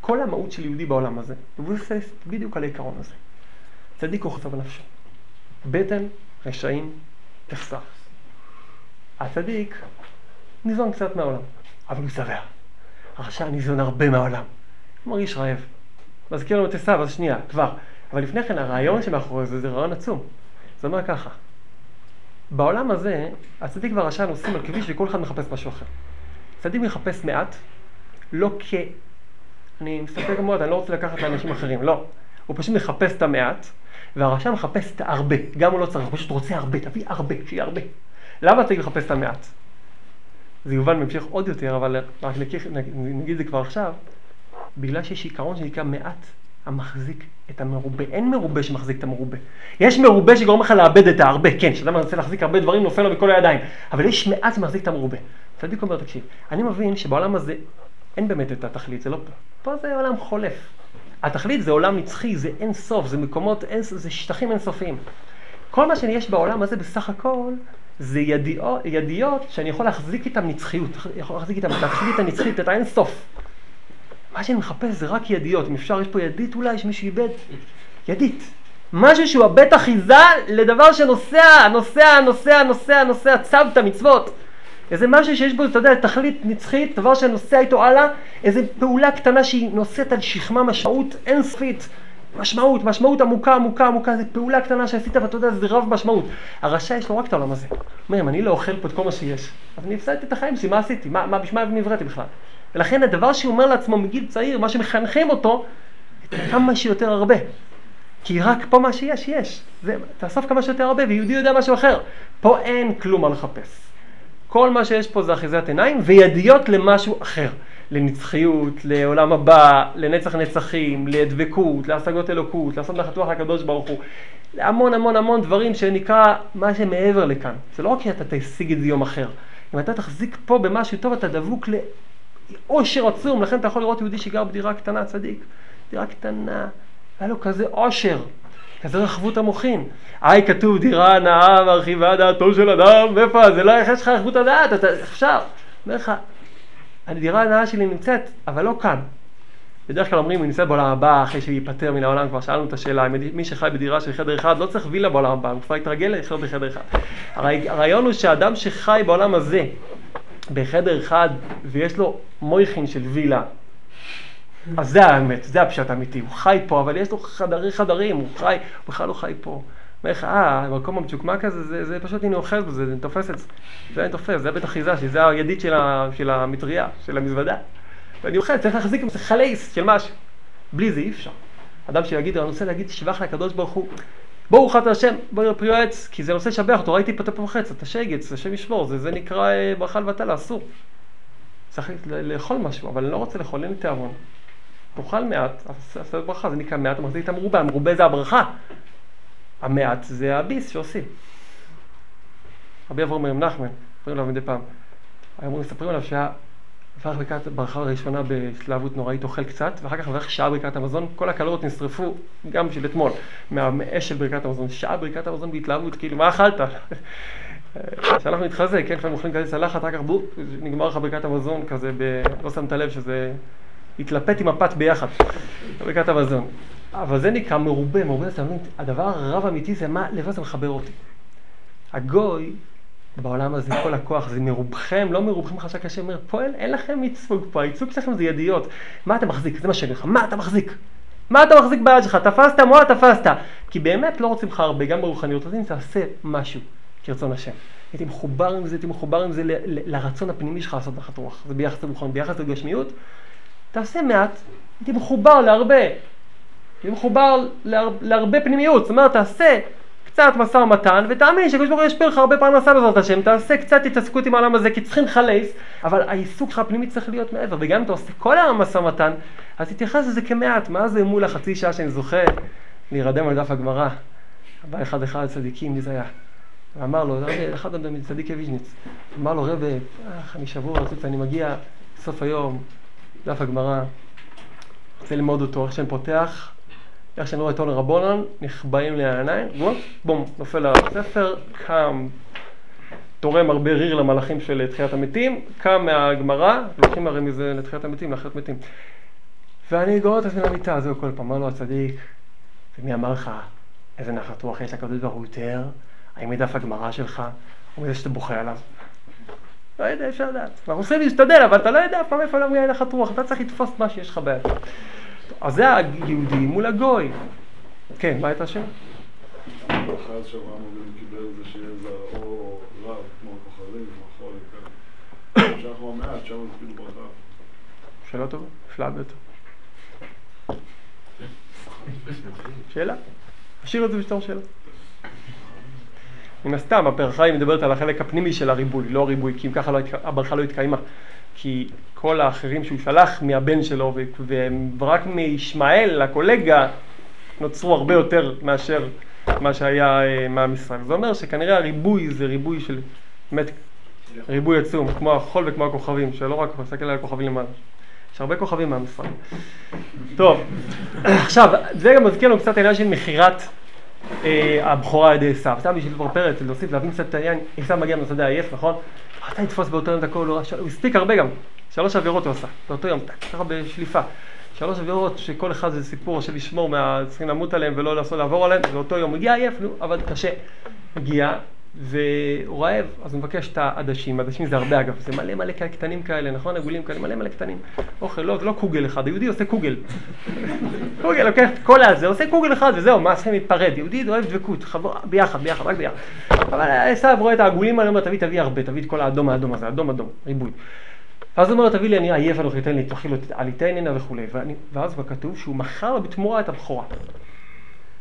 כל המהות של יהודי בעולם הזה מבוססת בדיוק על העיקרון הזה. צדיק הוא חצר בנפשו. בטן, רשעים, תחסר. הצדיק ניזון קצת מהעולם, אבל הוא שבע. הרשע ניזון הרבה מהעולם. מרגיש רעב. מזכיר לנו את עשיו, אז שנייה, כבר. אבל לפני כן, הרעיון שמאחורי זה, זה רעיון עצום. זה אומר ככה, בעולם הזה, הצדיק והרשע נוסעים על כביש וכל אחד מחפש משהו אחר. צדיק מחפש מעט, לא כ... אני מסתכל מאוד, אני לא רוצה לקחת לאנשים אחרים, לא. הוא פשוט מחפש את המעט, והרשע מחפש את הרבה. גם הוא לא צריך, הוא פשוט רוצה הרבה, תביא הרבה, שיהיה הרבה. למה צריך לחפש את המעט? זה יובן בהמשך עוד יותר, אבל רק נגיד, נגיד את זה כבר עכשיו, בגלל שיש עיקרון שנקרא מעט המחזיק את המרובה. אין מרובה שמחזיק את המרובה. יש מרובה שגורם לך לאבד את ההרבה, כן, כשאדם מנסה להחזיק הרבה דברים נופל לו מכל הידיים, אבל יש מעט שמחזיק את המרובה. צדיק אומר, תקשיב, אני מבין שבעולם הזה אין באמת את התכלית, זה לא פה. פה זה עולם חולף. התכלית זה עולם נצחי, זה אין סוף, זה מקומות, אין, זה שטחים אינסופיים. כל מה שיש בעולם הזה בסך הכל זה ידיעות, ידיעות שאני יכול להחזיק איתן נצחיות, יכול להחזיק איתן, להחזיק איתן נצחית, את האין סוף. מה שאני מחפש זה רק ידיעות, אם אפשר, יש פה ידית אולי שמישהו איבד, ידית. משהו שהוא הבית אחיזה לדבר שנוסע, נוסע, נוסע, נוסע, נוסע, צוותא, מצוות. איזה משהו שיש בו, אתה יודע, תכלית נצחית, דבר שנוסע איתו הלאה, איזה פעולה קטנה שהיא נושאת על שכמה משמעות אינסופית. משמעות, משמעות עמוקה, עמוקה, עמוקה, זו פעולה קטנה שעשית ואתה יודע, זה רב משמעות. הרשע יש לו רק את העולם הזה. אומר, אם אני לא אוכל פה את כל מה שיש, אז אני הפסדתי את החיים שלי, מה עשיתי? מה, מה בשביל מה נבראתי בכלל? ולכן הדבר שהוא אומר לעצמו מגיל צעיר, מה שמחנכים אותו, כמה שיותר הרבה. כי רק פה מה שיש, יש. זה, תאסוף כמה שיותר הרבה, ויהודי יודע משהו אחר. פה אין כלום מה לחפש. כל מה שיש פה זה אחיזת עיניים וידיות למשהו אחר. לנצחיות, לעולם הבא, לנצח נצחים, לדבקות, להשגות אלוקות, לעשות נחתוח לקדוש ברוך הוא. להמון המון המון דברים שנקרא מה שמעבר לכאן. זה לא רק שאתה תשיג את זה יום אחר. אם אתה תחזיק פה במשהו טוב, אתה דבוק לאושר עצום. לכן אתה יכול לראות יהודי שגר בדירה קטנה, צדיק. דירה קטנה, היה לו כזה אושר. כזה רחבות המוחין. היי, כתוב דירה נאה מרחיבה דעתו של אדם, ואיפה? זה לא יש לך רחבות הדעת, אתה אפשר. אומר לך, הדירה הנאה שלי נמצאת, אבל לא כאן. בדרך כלל אומרים, הוא נמצא בעולם הבא אחרי שהוא ייפטר מן העולם, כבר שאלנו את השאלה, מי שחי בדירה של חדר אחד לא צריך וילה בעולם הבא, הוא כבר יתרגל לחיות בחדר אחד. הרעיון הוא שאדם שחי בעולם הזה, בחדר אחד, ויש לו מויכין של וילה, אז זה האמת, זה הפשט האמיתי, הוא חי פה, אבל יש לו חדרי חדרים, הוא חי, הוא בכלל לא חי פה. אומר לך, אה, המקום המצ'וקמק הזה, זה, זה פשוט, הנה אוחז בזה, זה תופס את זה. אני תופס, זה בית אחיזה שלי, זה הידית של, ה, של המטריה, של המזוודה. ואני אוחז, צריך להחזיק עם זה חלייס של משהו. בלי זה אי אפשר. אדם שיגיד, אני רוצה להגיד שבח לקדוש ברוך הוא, בואו חת השם, בואו פרי העץ, כי זה נושא לשבח אותו, ראיתי פה את הפוחץ, את השגץ, השם ישמור, זה, זה נקרא אה, ברכה לבטלה, אסור. צריך לאכול משהו, אבל אני לא רוצה לאכול, אין לי תיאבון. תאכל מעט, עשה ברכה, זה נקרא מעט, מחזיק את המרובה, המרובה זה הברכה. המעט זה הביס שעושים. רבי אברהם מרים נחמן, מספרים עליו מדי פעם. היו מספרים עליו שהיה מברך ברכת ברכה הראשונה בהתלהבות נוראית, אוכל קצת, ואחר כך מברך שעה ברכת המזון, כל הקלוריות נשרפו, גם של אתמול, מהאש של ברכת המזון, שעה ברכת המזון בהתלהבות, כאילו, מה אכלת? כשאנחנו נתחזק, כן, כשאנחנו אוכלים כזה צלחת, אחר כך בו, נגמר לך ברכת המזון כזה, ב... לא שמת לב שזה התלפט עם הפת ביחד, ברכת המזון. אבל זה נקרא מרובה, מרובה, מבין, הדבר הרב אמיתי זה מה לבד זה מחבר אותי. הגוי, בעולם הזה, כל הכוח, זה מרובכם, לא מרובכם חשק השם, אומר, פה אין, אין לכם ייצוג פה, הייצוג שלכם זה ידיעות. מה אתה מחזיק? זה מה שאני לך, מה אתה מחזיק? מה אתה מחזיק ביד שלך? תפסת? מה תפסת? כי באמת לא רוצים לך הרבה, גם ברוחניות, אז אם תעשה משהו כרצון השם. הייתי מחובר עם זה, הייתי מחובר עם זה ל, ל, לרצון הפנימי שלך לעשות נחת רוח. זה ביחס למוכן, ביחס לגשמיות. תעשה מעט, הייתי מחובר להרבה. הייתי מחובר להר, להרבה פנימיות. זאת אומרת, תעשה קצת משא ומתן, ותאמין שקדוש ברוך הוא ישפיע לך הרבה פרנסה בעזרת השם, תעשה קצת התעסקות עם העולם הזה, כי צריכים לך לייס, אבל העיסוק שלך הפנימי צריך להיות מעבר, וגם אם אתה עושה כל היום משא ומתן, אז תתייחס לזה כמעט, מה זה מול החצי שעה שאני זוכה להירדם על דף הגמרא. בא אחד אחד הצדיקים, מי זה היה? ואמר לו, אחד מצדיק ויז'ניץ, אמר לו, רב, אה, אני שבוע רצית, אני מגיע סוף היום, דף הגמרא, רוצה ללמוד אותו, איך שאני פותח, איך שאני רואה את עולר רבונן, נחבאים לי העיניים, בום, נופל הספר, קם, תורם הרבה ריר למלאכים של תחיית המתים, קם מהגמרא, לוקחים הרי מזה לתחיית המתים, לאחרת מתים. ואני גורר את עצמי למיטה, זהו כל פעם, אמר לו הצדיק, ומי אמר לך, איזה נחת רוח יש לקדוש ברוך הוא יותר, האם מדף הגמרא שלך, או מזה שאתה בוכה עליו? לא יודע, אפשר לדעת. אנחנו צריכים להשתדל, אבל אתה לא יודע אף פעם איפה להגיע נחת רוח, אתה צריך לתפוס מה שיש לך ביד. אז זה היהודי מול הגוי. כן, מה הייתה השם? אחרי שאברהם אבינו קיבל זה שיהיה זה או רב כמו הכוכבים, כמו החול, כאלה. שאנחנו המעט, שם זה כאילו ברכה. שאלה טובה, נפלאה ביותר. שאלה? נשאיר את זה בתור שאלה. מן הסתם, הפרחה היא מדברת על החלק הפנימי של הריבוי, לא הריבוי, כי אם ככה לא, הברכה לא התקיימה. כי כל האחרים שהוא שלח מהבן שלו, ורק מישמעאל, הקולגה, נוצרו הרבה יותר מאשר מה שהיה אה, מעם ישראל. זה אומר שכנראה הריבוי זה ריבוי של, באמת, ריבוי עצום, כמו החול וכמו הכוכבים, שלא רק, תסתכל על הכוכבים למעלה. יש הרבה כוכבים מעם ישראל. טוב, עכשיו, זה גם מזכיר לנו קצת העניין של מכירת אה, הבכורה על ידי עשיו. סתם בשביל פרפרת, להוסיף, להבין קצת את העניין, עשיו מגיע מהשדה עייף, נכון? אתה יתפוס באותו יום את הכל, הוא הספיק הרבה גם, שלוש עבירות הוא עשה, באותו יום, ככה בשליפה. שלוש עבירות שכל אחד זה סיפור של לשמור, צריכים למות עליהם ולא לעבור עליהם, באותו יום הגיע עייף, נו, עבד קשה. מגיע, והוא רעב, אז הוא מבקש את העדשים, עדשים זה הרבה אגב, זה מלא מלא קטנים כאלה, נכון? עגולים כאלה, מלא מלא קטנים. אוכל, לא, זה לא קוגל אחד, היהודי עושה קוגל. קוגל לוקח את כל הזה, עושה קוגל אחד וזהו, מה צריכים להתפרד? יהודי אוהב דבקות, חבור, ביחד, ביחד, רק ביחד. אבל עשיו רואה את העגולים האלה, אומר, תביא, תביא הרבה, תביא את כל האדום האדום הזה, אדום אדום, ריבוי. ואז הוא אומר, תביא לי, אני עייף אנוכי, תן לי, תאכיל אותי, עליתננה וכולי. ואז כתוב שהוא מכר בתמורה את הבכורה.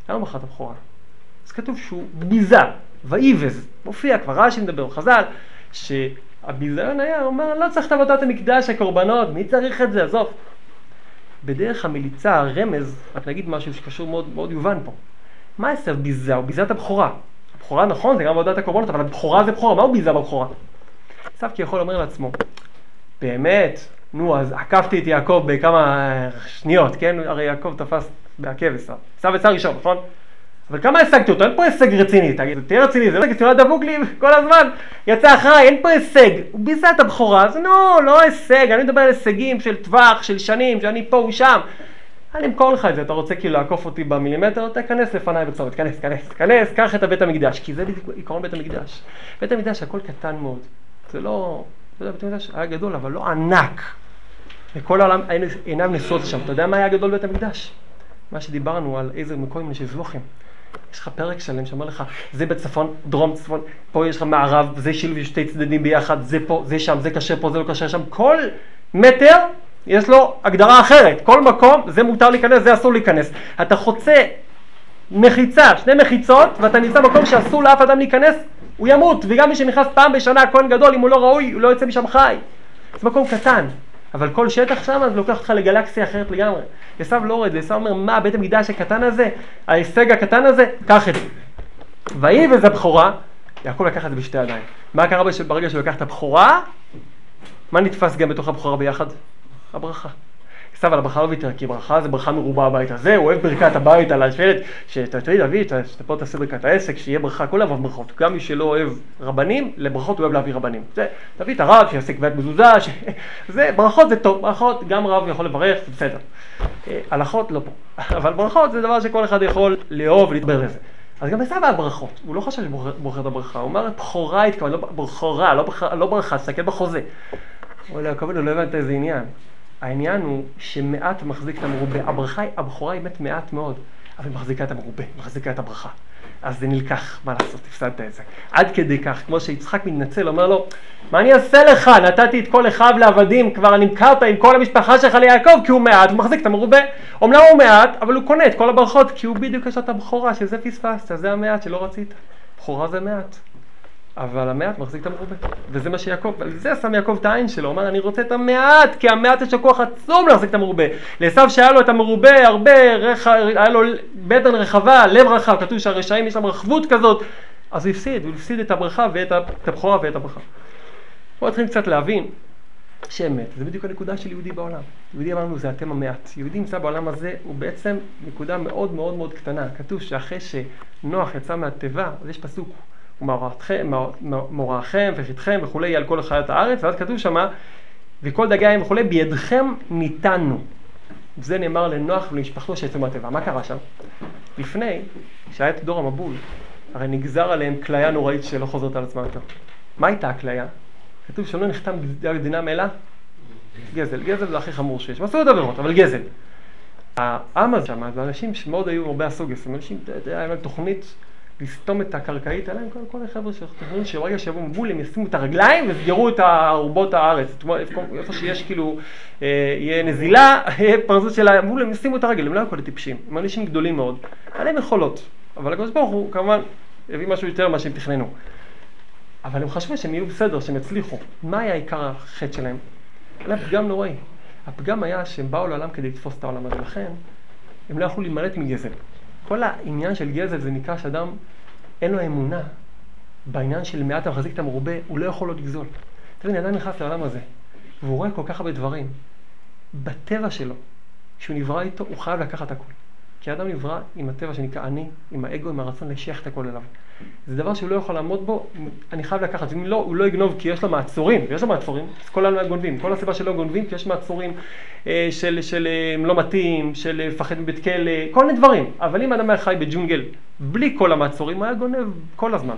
למה מכר את הבכורה? אז כתוב שהוא ביזה, ואיבז, מופיע כבר רש"י מדבר, חז"ל, שהביזיון היה, הוא אומר, לא צריך את עבודת המקדש, הקורבנות, מי צריך את זה, עזוב. בדרך המליצה, הרמז, רק נגיד משהו שקשור מאוד, מאוד יובן פה. מה עשר ביזה? הוא ביזה את הבכורה. הבכורה נכון, זה גם עבודת הקורבנות, אבל הבכורה זה בכורה, מה הוא ביזה בבכורה? עשיו כביכול אומר לעצמו, באמת, נו, אז עקפתי את יעקב בכמה שניות, כן? הרי יעקב תפס בעקב עשיו. עשיו יצא ראשון, נכון? אבל כמה השגתי אותו? אין פה הישג רציני, תגיד, תהיה רציני, זה לא הישג, דבוק לי כל הזמן, יצא אחריי, אין פה הישג. הוא ביזה את הבכורה, אז נו, לא הישג, אני מדבר על הישגים של טווח, של שנים, שאני פה ושם. אני אמכור לך את זה, אתה רוצה כאילו לעקוף אותי במילימטר, תיכנס לפניי בצומת, תיכנס, תיכנס, תיכנס, קח את הבית המקדש, כי זה עיקרון בית המקדש. בית המקדש הכל קטן מאוד, זה לא, אתה יודע, בית המקדש היה גדול, אבל לא ענק. וכל העולם עיניו נשואות שם. אתה יודע מה היה גדול בית המקדש? מה שדיברנו על איזה מקום יש זבוכים. יש לך פרק שלם שאומר לך, זה בצפון, דרום צפון, פה יש לך מערב, זה שילוב שתי צדדים ביחד, זה פה, זה שם, זה קשה פה, זה לא קשה שם, כל מטר יש לו הגדרה אחרת, כל מקום, זה מותר להיכנס, זה אסור להיכנס. אתה חוצה מחיצה, שני מחיצות, ואתה נמצא במקום שאסור לאף אדם להיכנס, הוא ימות, וגם מי שנכנס פעם בשנה, כהן גדול, אם הוא לא ראוי, הוא לא יוצא משם חי. זה מקום קטן. אבל כל שטח שם זה לוקח אותך לגלקסיה אחרת לגמרי. עשו לא רואה עשו אומר, מה, בית המקדש הקטן הזה, ההישג הקטן הזה, קח את זה. ויהי וזה בכורה, יעקב לקח את זה בשתי ידיים. מה קרה ברגע שהוא לקח את הבכורה? מה נתפס גם בתוך הבכורה ביחד? הברכה. עשיו על הברכה לא ויתר, כי ברכה זה ברכה מרובה הבית הזה, הוא אוהב ברכת הבית על השלט, שאתה תגיד, אבי, שאתה פה תעשה ברכת העסק, שיהיה ברכה, כל אוהב ברכות, גם מי שלא אוהב רבנים, לברכות הוא אוהב להביא רבנים. זה, תביא את הרב, שיעשה קביעת מזוזה, ש... זה, ברכות זה טוב, ברכות, גם רב יכול לברך, זה בסדר. אה, הלכות לא פה, אבל ברכות זה דבר שכל אחד יכול לאהוב ולהתבר לזה. אז גם עשיו היה ברכות, הוא לא חשב שבוחר את הברכה, הוא אמר בכורה התכוון, לא בכורה, לא, לא ברכה, תסתכל בחוזה. הוא אומר, הכבוד, לא הבנת איזה עניין. העניין הוא שמעט מחזיק את המרובה. הברכה, הבכורה היא באמת מעט מאוד, אבל היא מחזיקה את המרובה, מחזיקה את הברכה. אז זה נלקח, מה לעשות, הפסדת את זה. עד כדי כך, כמו שיצחק מתנצל, אומר לו, מה אני אעשה לך? נתתי את כל אחיו לעבדים, כבר נמכרת עם כל המשפחה שלך ליעקב, כי הוא מעט, הוא מחזיק את המרובה. אומנם הוא מעט, אבל הוא קונה את כל הברכות, כי הוא בדיוק יש לו את הבכורה, שזה פספסת, זה המעט שלא רצית. בכורה זה מעט. אבל המעט מחזיק את המרובה, וזה מה שיעקב, על זה שם יעקב את העין שלו, הוא אמר אני רוצה את המעט, כי המעט יש לו כוח עצום להחזיק את המרובה. לעשו שהיה לו את המרובה הרבה, רח... היה לו בטן רחבה, לב רחב, כתוב שהרשעים יש להם רחבות כזאת, אז הוא הפסיד, הוא הפסיד את הברכה ואת הבכורה ואת הברכה. בואו נתחיל קצת להבין שאמת, זה בדיוק הנקודה של יהודי בעולם. יהודי אמרנו זה אתם המעט. יהודי נמצא בעולם הזה, הוא בעצם נקודה מאוד מאוד מאוד קטנה. כתוב שאחרי שנוח יצא מהתיבה, אז יש פסוק. ומוראכם וחטכם וכולי על כל חיית הארץ, ואז כתוב שמה, וכל דגי הים וכולי, בידכם ניתנו. זה נאמר לנוח ולמשפחתו שיצאו מהטבע. מה קרה שם? לפני שהיה את דור המבול, הרי נגזר עליהם כליה נוראית שלא חוזרת על עצמה יותר. מה הייתה הכליה? כתוב שלא נחתם דינם אלא גזל. גזל זה הכי חמור שיש. עשו עוד עבירות, אבל גזל. העם הזה שם, זה אנשים שמאוד היו הרבה הסוגס, הם אנשים, אתה היה להם תוכנית לסתום את הקרקעית עליהם, כל, כל החבר'ה שתכננו שברגע שיבואו מבול הם ישימו את הרגליים ויסגרו את ארובות הארץ, איפה שיש כאילו, אה, יהיה נזילה, יהיה פרזות של המבול, הם ישימו את הרגל, הם לא היו כאלה טיפשים, הם אנשים גדולים מאוד, היה להם יכולות, אבל הקדוש ברוך הוא כמובן הביא משהו יותר ממה שהם תכננו. אבל הם חשבו שהם יהיו בסדר, שהם יצליחו. מה היה עיקר החטא שלהם? היה פגם נוראי. הפגם היה שהם באו לעולם כדי לתפוס את העולם הזה, לכן הם לא יכלו להימלט מגזל. כל העניין של גזל זה נקרא שאדם אין לו אמונה בעניין של מעט המחזיק את המרובה, הוא לא יכול עוד לגזול. תראי, אדם נכנס לעולם הזה, והוא רואה כל כך הרבה דברים. בטבע שלו, כשהוא נברא איתו, הוא חייב לקחת הכול. כי האדם נברא עם הטבע שנקרא אני, עם האגו, עם הרצון לשייך את הכל אליו. זה דבר שהוא לא יכול לעמוד בו, אני חייב לקחת. אם לא, הוא לא יגנוב כי יש לו מעצורים, ויש לו מעצורים, אז כל העולם גונבים. כל הסיבה שלא גונבים, כי יש מעצורים אה, של, של אה, לא מתאים, של לפחד מבית כלא, כל מיני דברים. אבל אם אדם היה חי בג'ונגל בלי כל המעצורים, הוא היה גונב כל הזמן.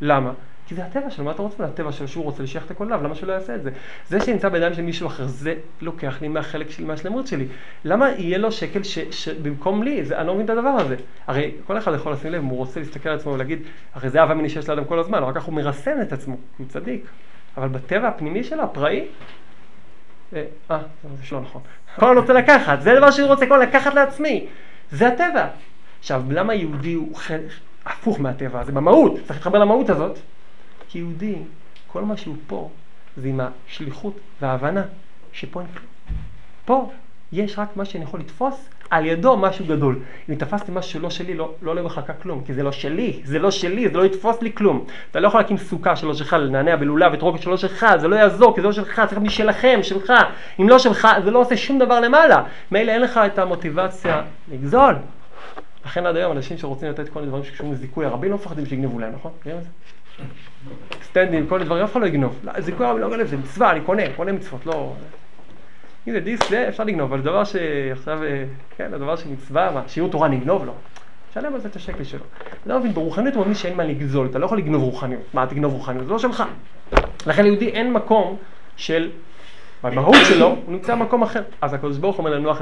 למה? כי זה הטבע שלו, מה אתה רוצה מהטבע שלו שהוא רוצה לשייך את הכל אליו, למה שהוא לא יעשה את זה? זה שנמצא בידיים של מישהו אחר, זה לוקח לי מהחלק שלי, מהשלמות שלי. למה יהיה לו שקל ש, שבמקום לי, זה, אני לא מבין את הדבר הזה. הרי כל אחד יכול לשים לב, אם הוא רוצה להסתכל על עצמו ולהגיד, הרי זה אהבה מיני שיש לאדם כל הזמן, רק כך הוא מרסן את עצמו, כי הוא צדיק. אבל בטבע הפנימי שלו, הפראי, אה, אה זה לא נכון. כל הזמן רוצה לקחת, זה דבר שהוא רוצה, כל לקחת לעצמי. זה הטבע. עכשיו, למה יהודי הוא הפוך מהטבע? זה במהות, צריך להתחבר למהות הזאת. כיהודי, כל מה שהוא פה זה עם השליחות וההבנה שפה אין כלום. פה יש רק מה שאני יכול לתפוס, על ידו משהו גדול. אם תפסתי משהו שלא שלי, לא, לא עולה בחלקה כלום, כי זה לא שלי, זה לא שלי, זה לא יתפוס לי כלום. אתה לא יכול להקים סוכה שלא שלך, לנענע בלולב ותרוקת שלא שלך, זה לא יעזור, כי זה לא שלך, צריך להיות משלכם, שלך. אם לא שלך, זה לא עושה שום דבר למעלה. מילא אין לך את המוטיבציה לגזול. לכן עד היום אנשים שרוצים לתת כל מיני דברים שקשורים לזיכוי, הרבים לא מפחדים שיגנבו להם, נכון? סטנדים, כל מיני דברים, אף אחד לא יגנוב. לא, זה כל לא גנב, זה מצווה, אני קונה, קונה מצוות, לא... אם זה דיסק, זה אפשר לגנוב, אבל דבר שעכשיו, אה, כן, הדבר של מצווה, מה, שיעור תורה נגנוב לו. שלם על זה את השקל שלו. אתה לא מבין, ברוחניות הוא מבין שאין מה לגזול, אתה לא יכול לגנוב רוחניות. מה, תגנוב רוחניות? זה לא שלך. לכן ליהודי אין מקום של, במהות שלו, הוא נמצא במקום אחר. אז הקדוש ברוך הוא אומר לנוח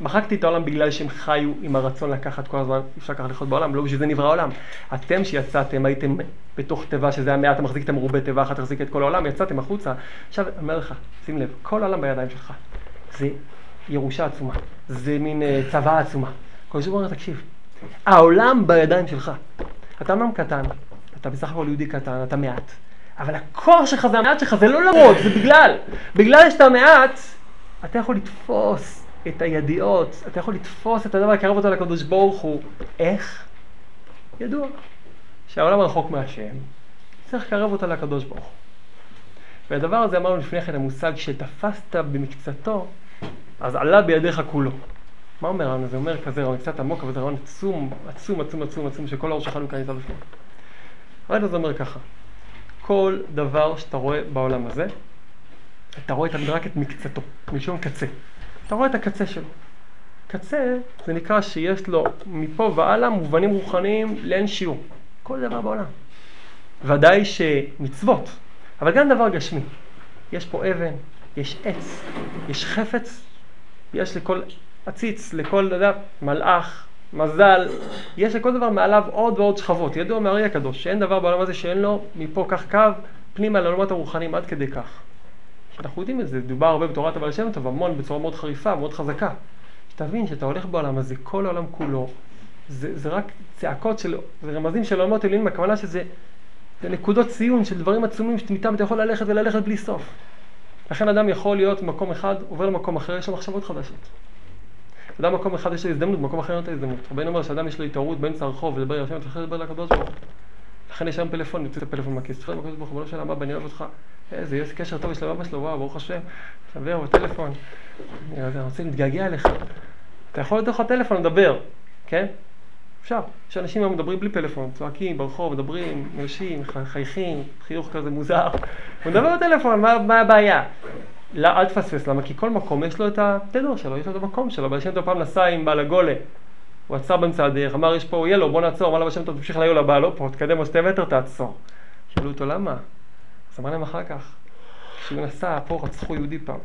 מחקתי את העולם בגלל שהם חיו עם הרצון לקחת כל הזמן, אי אפשר ככה לחיות בעולם, לא בשביל זה נברא העולם. אתם שיצאתם, הייתם בתוך תיבה שזה היה מעט, אתה מחזיק את המרובה תיבה אחת, תחזיק את כל העולם, יצאתם החוצה. עכשיו, אני אומר לך, שים לב, כל העולם בידיים שלך. זה ירושה עצומה, זה מין uh, צבא עצומה. כל שבוע אומר, תקשיב, העולם בידיים שלך. אתה אמנם קטן, אתה בסך הכל יהודי קטן, אתה מעט. אבל הכוח שלך זה המעט שלך, זה לא למרות, זה בגלל. בגלל שאתה מעט, אתה יכול לתפוס את הידיעות, אתה יכול לתפוס את הדבר, לקרב אותו לקדוש ברוך הוא. איך? ידוע. שהעולם רחוק מהשם, צריך לקרב אותה לקדוש ברוך הוא. והדבר הזה אמרנו לפני כן, המושג שתפסת במקצתו, אז עלה בידיך כולו. מה אומר הרעיון הזה? אומר כזה רעיון קצת עמוק, אבל זה רעיון עצום, עצום, עצום, עצום, עצום, שכל האור שלך נמצא נמצא בפנים. הרעיון הזה אומר ככה, כל דבר שאתה רואה בעולם הזה, אתה רואה תמיד רק את מקצתו, מלשון קצה. אתה רואה את הקצה שלו. קצה זה נקרא שיש לו מפה והלאה מובנים רוחניים לאין שיעור. כל דבר בעולם. ודאי שמצוות, אבל גם דבר גשמי. יש פה אבן, יש עץ, יש חפץ, יש לכל עציץ, לכל, אתה יודע, מלאך, מזל, יש לכל דבר מעליו עוד ועוד שכבות. ידוע מהארי הקדוש שאין דבר בעולם הזה שאין לו מפה כך קו פנימה לעולמות הרוחניים עד כדי כך. אנחנו יודעים את זה, דובר הרבה בתורת הבעל שם טוב, המון בצורה מאוד חריפה, מאוד חזקה. שתבין שאתה הולך בעולם הזה, כל העולם כולו, זה, זה רק צעקות של, זה רמזים של עולמות עליונים, הכוונה שזה זה נקודות ציון של דברים עצומים שאיתם אתה יכול ללכת וללכת בלי סוף. לכן אדם יכול להיות במקום אחד, עובר למקום אחר, יש לו מחשבות חדשות. אדם במקום אחד יש לו הזדמנות, במקום אחר אין לו הזדמנות. רבינו אומר שאדם יש לו התעוררות באמצע הרחוב ולדבר עם השם, אתה יכול לדבר לקדוש ברוך הוא. לכן יש היום פלאפון, יוצא את הפלאפון מהכיס, תפרד לקדוש ברוך הוא, נשאל אבא, אני אוהב אותך. איזה, איזה קשר טוב יש לאבא שלו, וואו, ברוך השם. דבר בטלפון. אני רוצה להתגעגע אליך. אתה יכול לתת לך טלפון לדבר, כן? אפשר. יש אנשים היום מדברים בלי פלאפון, צועקים ברחוב, מדברים, מרשים, חייכים, חיוך כזה מוזר. הוא מדבר בטלפון, מה, מה הבעיה? לא, אל תפספס, למה? כי כל מקום יש לו את התדר שלו, יש לו את המקום שלו. שם טוב פעם נסע עם בעל הגולה, הוא עצר באמצע הדרך, אמר יש פה ילו, בוא נעצור, אמר לו בעל שם טוב, תמשיך ליול הבא, לא פה, תקדם עוד שתי מטר, תעצור. שאלו אותו למה? אז אמר להם אחר כך, כשהוא נסע, פה רצחו יהודי פעם.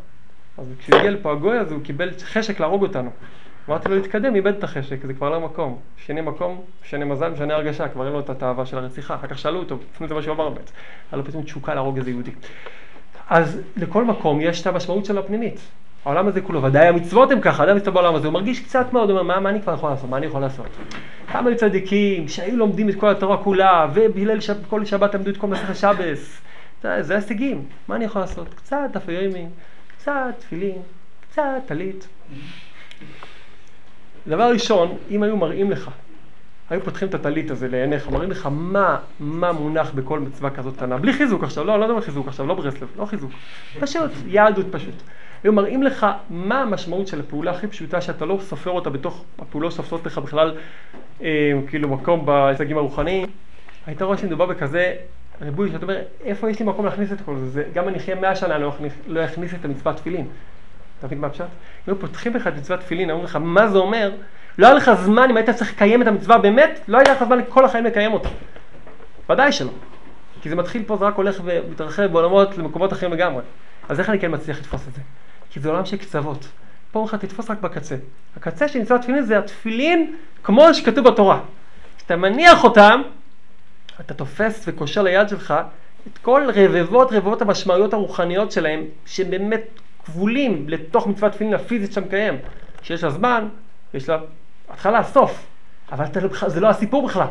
אז כשהוא הגיע לפה הגוי הזה, הוא קיבל חשק להרוג אותנו. אמרתי לו להתקדם, איבד את החשק, זה כבר לא מקום. שני מקום, שני מזל, שני הרגשה, כבר אין לו את התאווה של הרציחה. אחר כך שאלו אותו, לפני זה מה שהוא אמר באמת. היה לו פתאום תשוקה להרוג איזה יהודי. אז לכל מקום יש את המשמעות שלו הפנימית. העולם הזה כולו, ודאי המצוות הם ככה, אדם מסתובב בעולם הזה, הוא מרגיש קצת מאוד, הוא אומר, מה, מה אני כבר יכול לעשות, מה אני יכול לעשות? כמה היו צדיקים שהיו לומדים את כל התורה כולה, ובהלל שב, כל שבת למדו את כל מסכת שבס, זה, זה הישגים, מה אני יכול לעשות? קצת דף קצת תפילין, קצת טלית. דבר ראשון, אם היו מראים לך, היו פותחים את הטלית הזה לעיניך, מראים לך מה, מה מונח בכל מצווה כזאת קטנה, בלי חיזוק עכשיו, לא, לא מדבר חיזוק עכשיו, לא ברסלב, לא חיזוק, פשוט, יהדות פשוט. היו מראים לך מה המשמעות של הפעולה הכי פשוטה שאתה לא סופר אותה בתוך הפעולות שסופרות לך בכלל אה, כאילו מקום בהישגים הרוחניים. היית רואה שמדובר בכזה ריבוי, שאתה אומר, איפה יש לי מקום להכניס את כל זה? זה גם אני אחיה מאה שנה, אני לא אכניס את המצוות תפילין. אתה מבין מה הפשט? היו פותחים לך את מצוות תפילין, אומרים לך, מה זה אומר? לא היה לך זמן, אם היית צריך לקיים את המצווה באמת, לא היה לך זמן כל החיים לקיים אותה. ודאי שלא. כי זה מתחיל פה, זה רק הולך ומתרחב בעולמות למקומות אחרים לגמרי. אז איך אני כן מצליח לתפוס את זה? כי זה עולם של קצוות. אומרים לך, תתפוס רק בקצה. הקצה של מצוות תפילין זה התפילין כמו שכתוב בתורה. כשאתה מניח אותם, אתה תופס וקושר ליד שלך את כל רבבות רבבות המשמעויות הרוחניות שלהם, שבאמת כבולים לתוך מצוות תפילין הפיזית שאתה מקיים, שיש לה זמן, יש לה התחלה, סוף, אבל אתה, לא זה לא הסיפור בכלל,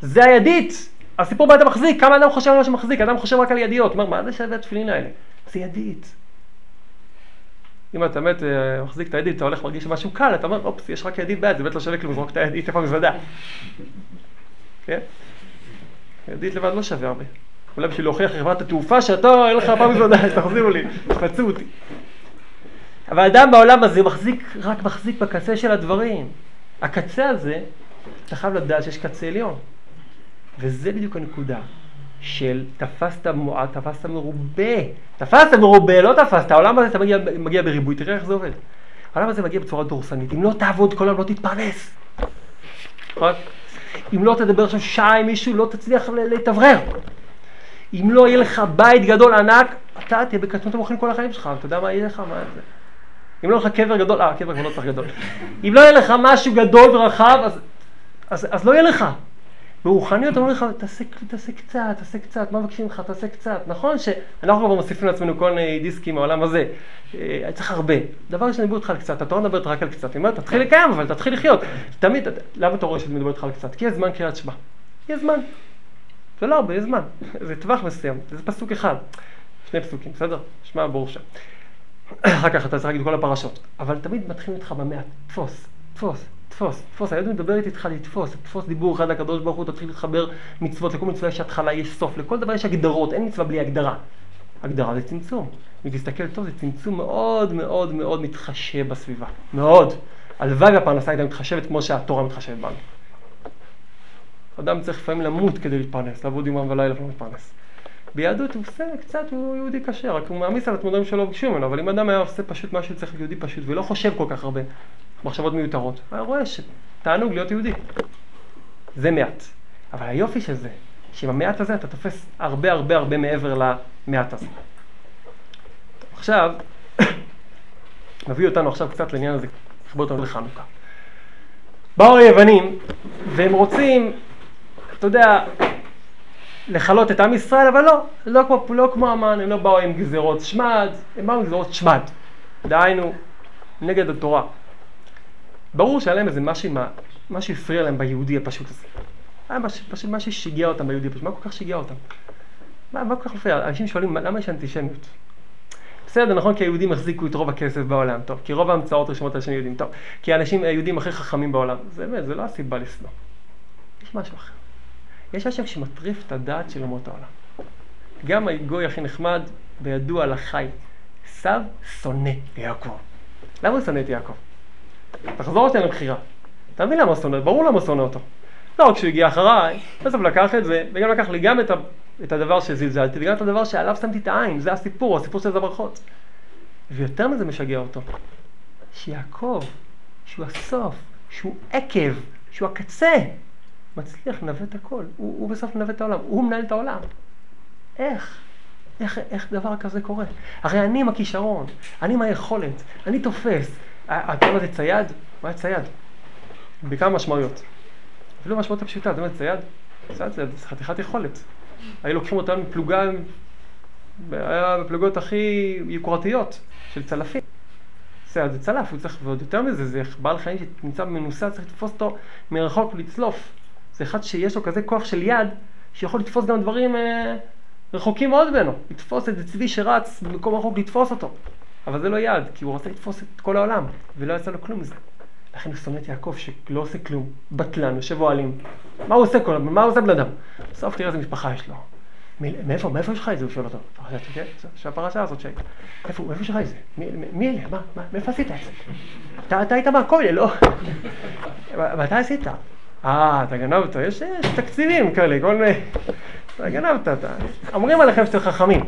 זה הידית, הסיפור מה אתה מחזיק, כמה אדם חושב על מה שמחזיק, אדם חושב רק על ידיעות, אומר, מה זה שווה התפילין האלה? זה ידית. אם אתה באמת אה, מחזיק את הידית, אתה הולך מרגיש משהו קל, אתה אומר, אופס, יש רק ידית ביד, זה באמת לא שווה כלום, זרוק את הידית איפה המזוודה. כן? ידית לבד לא שווה הרבה. אולי בשביל להוכיח לחברת התעופה שאתה, אין לך פעם מזוודה, תחזירו לי, תפצו אותי. אבל אדם בעולם הזה מחזיק, רק מחזיק בקצה של הדברים. הקצה הזה, אתה חייב לדעת שיש קצה עליון. וזה בדיוק הנקודה של תפסת מועט, תפסת מרובה. תפסת מרובה, לא תפסת. העולם הזה אתה מגיע, מגיע בריבוי, תראה איך זה עובד. העולם הזה מגיע בצורה דורסנית. אם לא תעבוד כל היום, לא תתפרנס. אם לא תדבר עכשיו שעה עם מישהו, לא תצליח להתאוורר. אם לא יהיה לך בית גדול ענק, אתה תהיה בקטנות המוחין כל החיים שלך, אתה יודע מה יהיה לך, מה זה? אם לא יהיה לך קבר גדול, אה, קבר כבר לא צריך גדול. אם לא יהיה לך משהו גדול ורחב, אז, אז, אז לא יהיה לך. ברוחניות אומרים לך, תעשה, תעשה קצת, תעשה קצת, מה מבקשים לך, תעשה קצת. נכון שאנחנו כבר מוסיפים לעצמנו כל מיני דיסקים מהעולם הזה. אה, צריך הרבה. דבר ראשון, דיברו איתך על קצת, התורה מדברת רק על קצת. היא אומרת, תתחיל לקיים, אבל תתחיל לחיות. תמיד, למה אתה רואה שאני מדבר איתך על קצת? כי יש זמן קריאת שמע. יש זמן. זה לא הרבה, יש זמן. זה טווח מסוים. זה פסוק אחד. שני פסוקים, בסדר? שמע ברור שם. אחר כך אתה צריך להגיד כל הפרשות. אבל תמיד מתחילים איתך במאה, תפוס, תפוס, תפוס, תפוס. היהדות מדברת איתך לתפוס, תפוס דיבור אחד לקדוש ברוך הוא, תתחיל להתחבר מצוות, לכל מצווה יש התחלה, יש סוף, לכל דבר יש הגדרות, אין מצווה בלי הגדרה. הגדרה זה צמצום. אם תסתכל טוב, זה צמצום מאוד מאוד מאוד מתחשב בסביבה. מאוד. הלוואי והפרנסה הייתה מתחשבת כמו שהתורה מתחשבת בנו. אדם צריך לפעמים למות כדי להתפרנס, לעבוד יומם ולילה ולא להתפרנס. ביהדות הוא עושה קצת, הוא יהודי קשה, רק הוא מעמיס על התמודדים שלא ביקשו ממנו, אבל אם אדם היה עושה פשוט מה שצריך יהודי פשוט ולא חושב כל כך הרבה מחשבות מיותרות, היה רואה שתענוג להיות יהודי. זה מעט. אבל היופי של זה, שעם המעט הזה אתה תופס הרבה הרבה הרבה מעבר למעט הזה. עכשיו, מביא אותנו עכשיו קצת לעניין הזה, לכבוד אותנו לחנוכה. באו היוונים, והם רוצים, אתה יודע, לכלות את עם ישראל, אבל לא, לא כמו, לא כמו המן, הם לא באו עם גזירות שמד, הם באו עם גזירות שמד, דהיינו, נגד התורה. ברור שהיה להם איזה משהו, משהו הפריע להם ביהודי הפשוט הזה. היה פשוט משהו ששיגע אותם ביהודי הפשוט, מה כל כך שיגע אותם? מה, מה כל כך מפריע? אנשים שואלים, למה יש אנטישמיות? בסדר, נכון, כי היהודים החזיקו את רוב הכסף בעולם, טוב, כי רוב ההמצאות רשומות על שם יהודים, טוב, כי האנשים היהודים הכי חכמים בעולם, זה באמת, זה לא הסיבה לשנוא. יש משהו אחר. יש משהו שמטריף את הדעת של אומות העולם. גם הגוי הכי נחמד, בידוע לחי, עשיו שונא יעקב. למה הוא שונא את יעקב? תחזור אותי לבחירה. אתה מבין למה שונא? ברור למה שונא אותו. לא רק שהוא הגיע אחריי, בסוף לקח את זה, וגם לקח לי גם את, ה, את הדבר שזלזלתי, וגם את הדבר שעליו שמתי את העין, זה הסיפור, הסיפור של זברכות. ויותר מזה משגע אותו, שיעקב, שהוא הסוף, שהוא עקב, שהוא הקצה, מצליח לנווט הכל. הוא, הוא בסוף מנווט את העולם, הוא מנהל את העולם. איך? איך, איך דבר כזה קורה? הרי אני עם הכישרון, אני עם היכולת, אני תופס. אתה מה זה צייד? מה זה צייד? בכמה משמעויות. אפילו משמעות הפשוטה, מה זה צייד? צייד זה חתיכת יכולת. היו לוקחים אותנו מפלוגה, היה בפלוגות הכי יוקרתיות של צלפים. צייד זה צלף, הוא צריך, ועוד יותר מזה, זה בעל חיים שנמצא במנוסה, צריך לתפוס אותו מרחוק ולצלוף. זה אחד שיש לו כזה כוח של יד, שיכול לתפוס גם דברים אה, רחוקים מאוד ממנו. לתפוס איזה צבי שרץ במקום רחוק לתפוס אותו. אבל זה לא יד, כי הוא רוצה לתפוס את כל העולם, ולא יצא לו כלום מזה. לכן הוא שונא את יעקב שלא עושה כלום, בטלן, יושב אוהלים. מה הוא עושה כל? מה הוא עושה בן אדם? בסוף תראה איזה משפחה יש לו. מאיפה, מאיפה יש לך את זה? הוא שואל אותו. של הפרשה הזאת שהייתה. איפה, מאיפה יש לך את זה? מי אלה? מה, מאיפה עשית את זה? אתה היית מהכולל, לא? ואתה עשית? אה, אתה גנבת, יש תקציבים כאלה, כל מיני... אתה גנבת. אומרים עליכם שאתם חכמים.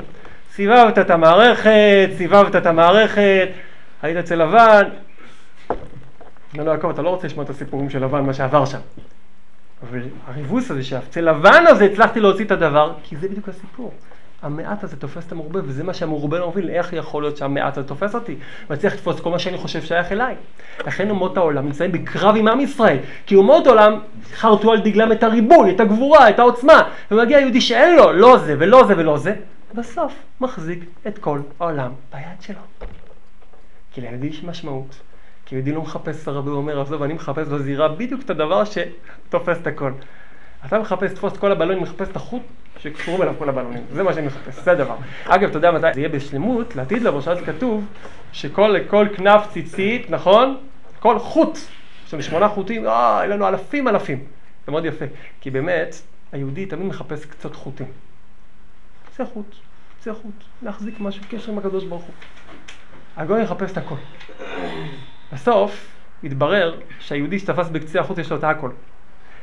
סיבבת את המערכת, סיבבת את המערכת, היית אצל לבן. אומר לו יעקב, אתה לא רוצה לשמוע את הסיפורים של לבן, מה שעבר שם. אבל הריבוס הזה, שאצל לבן הזה הצלחתי להוציא את הדבר, כי זה בדיוק הסיפור. המעט הזה תופס את המרובה, וזה מה שהמרובה מוביל, איך יכול להיות שהמעט הזה תופס אותי? מצליח לתפוס כל מה שאני חושב שייך אליי. לכן אומות העולם נמצאים בקרב עם עם ישראל, כי אומות העולם חרטו על דגלם את הריבוי, את הגבורה, את העוצמה, ומגיע יהודי שאין לו, לא זה ולא זה ולא זה, בסוף מחזיק את כל העולם ביד שלו. כי ליהודי יש משמעות, כי יהודי לא מחפש הרבה, הוא אומר, עזוב, אני מחפש בזירה בדיוק את הדבר שתופס את הכל. אתה מחפש לתפוס את כל הבלונים, מחפש את החוט שקשורים אליו כל הבלונים, זה מה שאני מחפש, זה הדבר. אגב, אתה יודע מתי זה יהיה בשלמות, לעתיד לבוא, שאז כתוב שכל כנף ציצית, נכון? כל חוט, יש לנו שמונה חוטים, אה, יהיה לנו אלפים אלפים. זה מאוד יפה, כי באמת, היהודי תמיד מחפש קצת חוטים. קצה חוט, קצה חוט, להחזיק משהו, קשר עם הקדוש ברוך הוא. הגוי יחפש את הכל. בסוף, התברר שהיהודי שתפס בקצה החוט יש לו את הכל.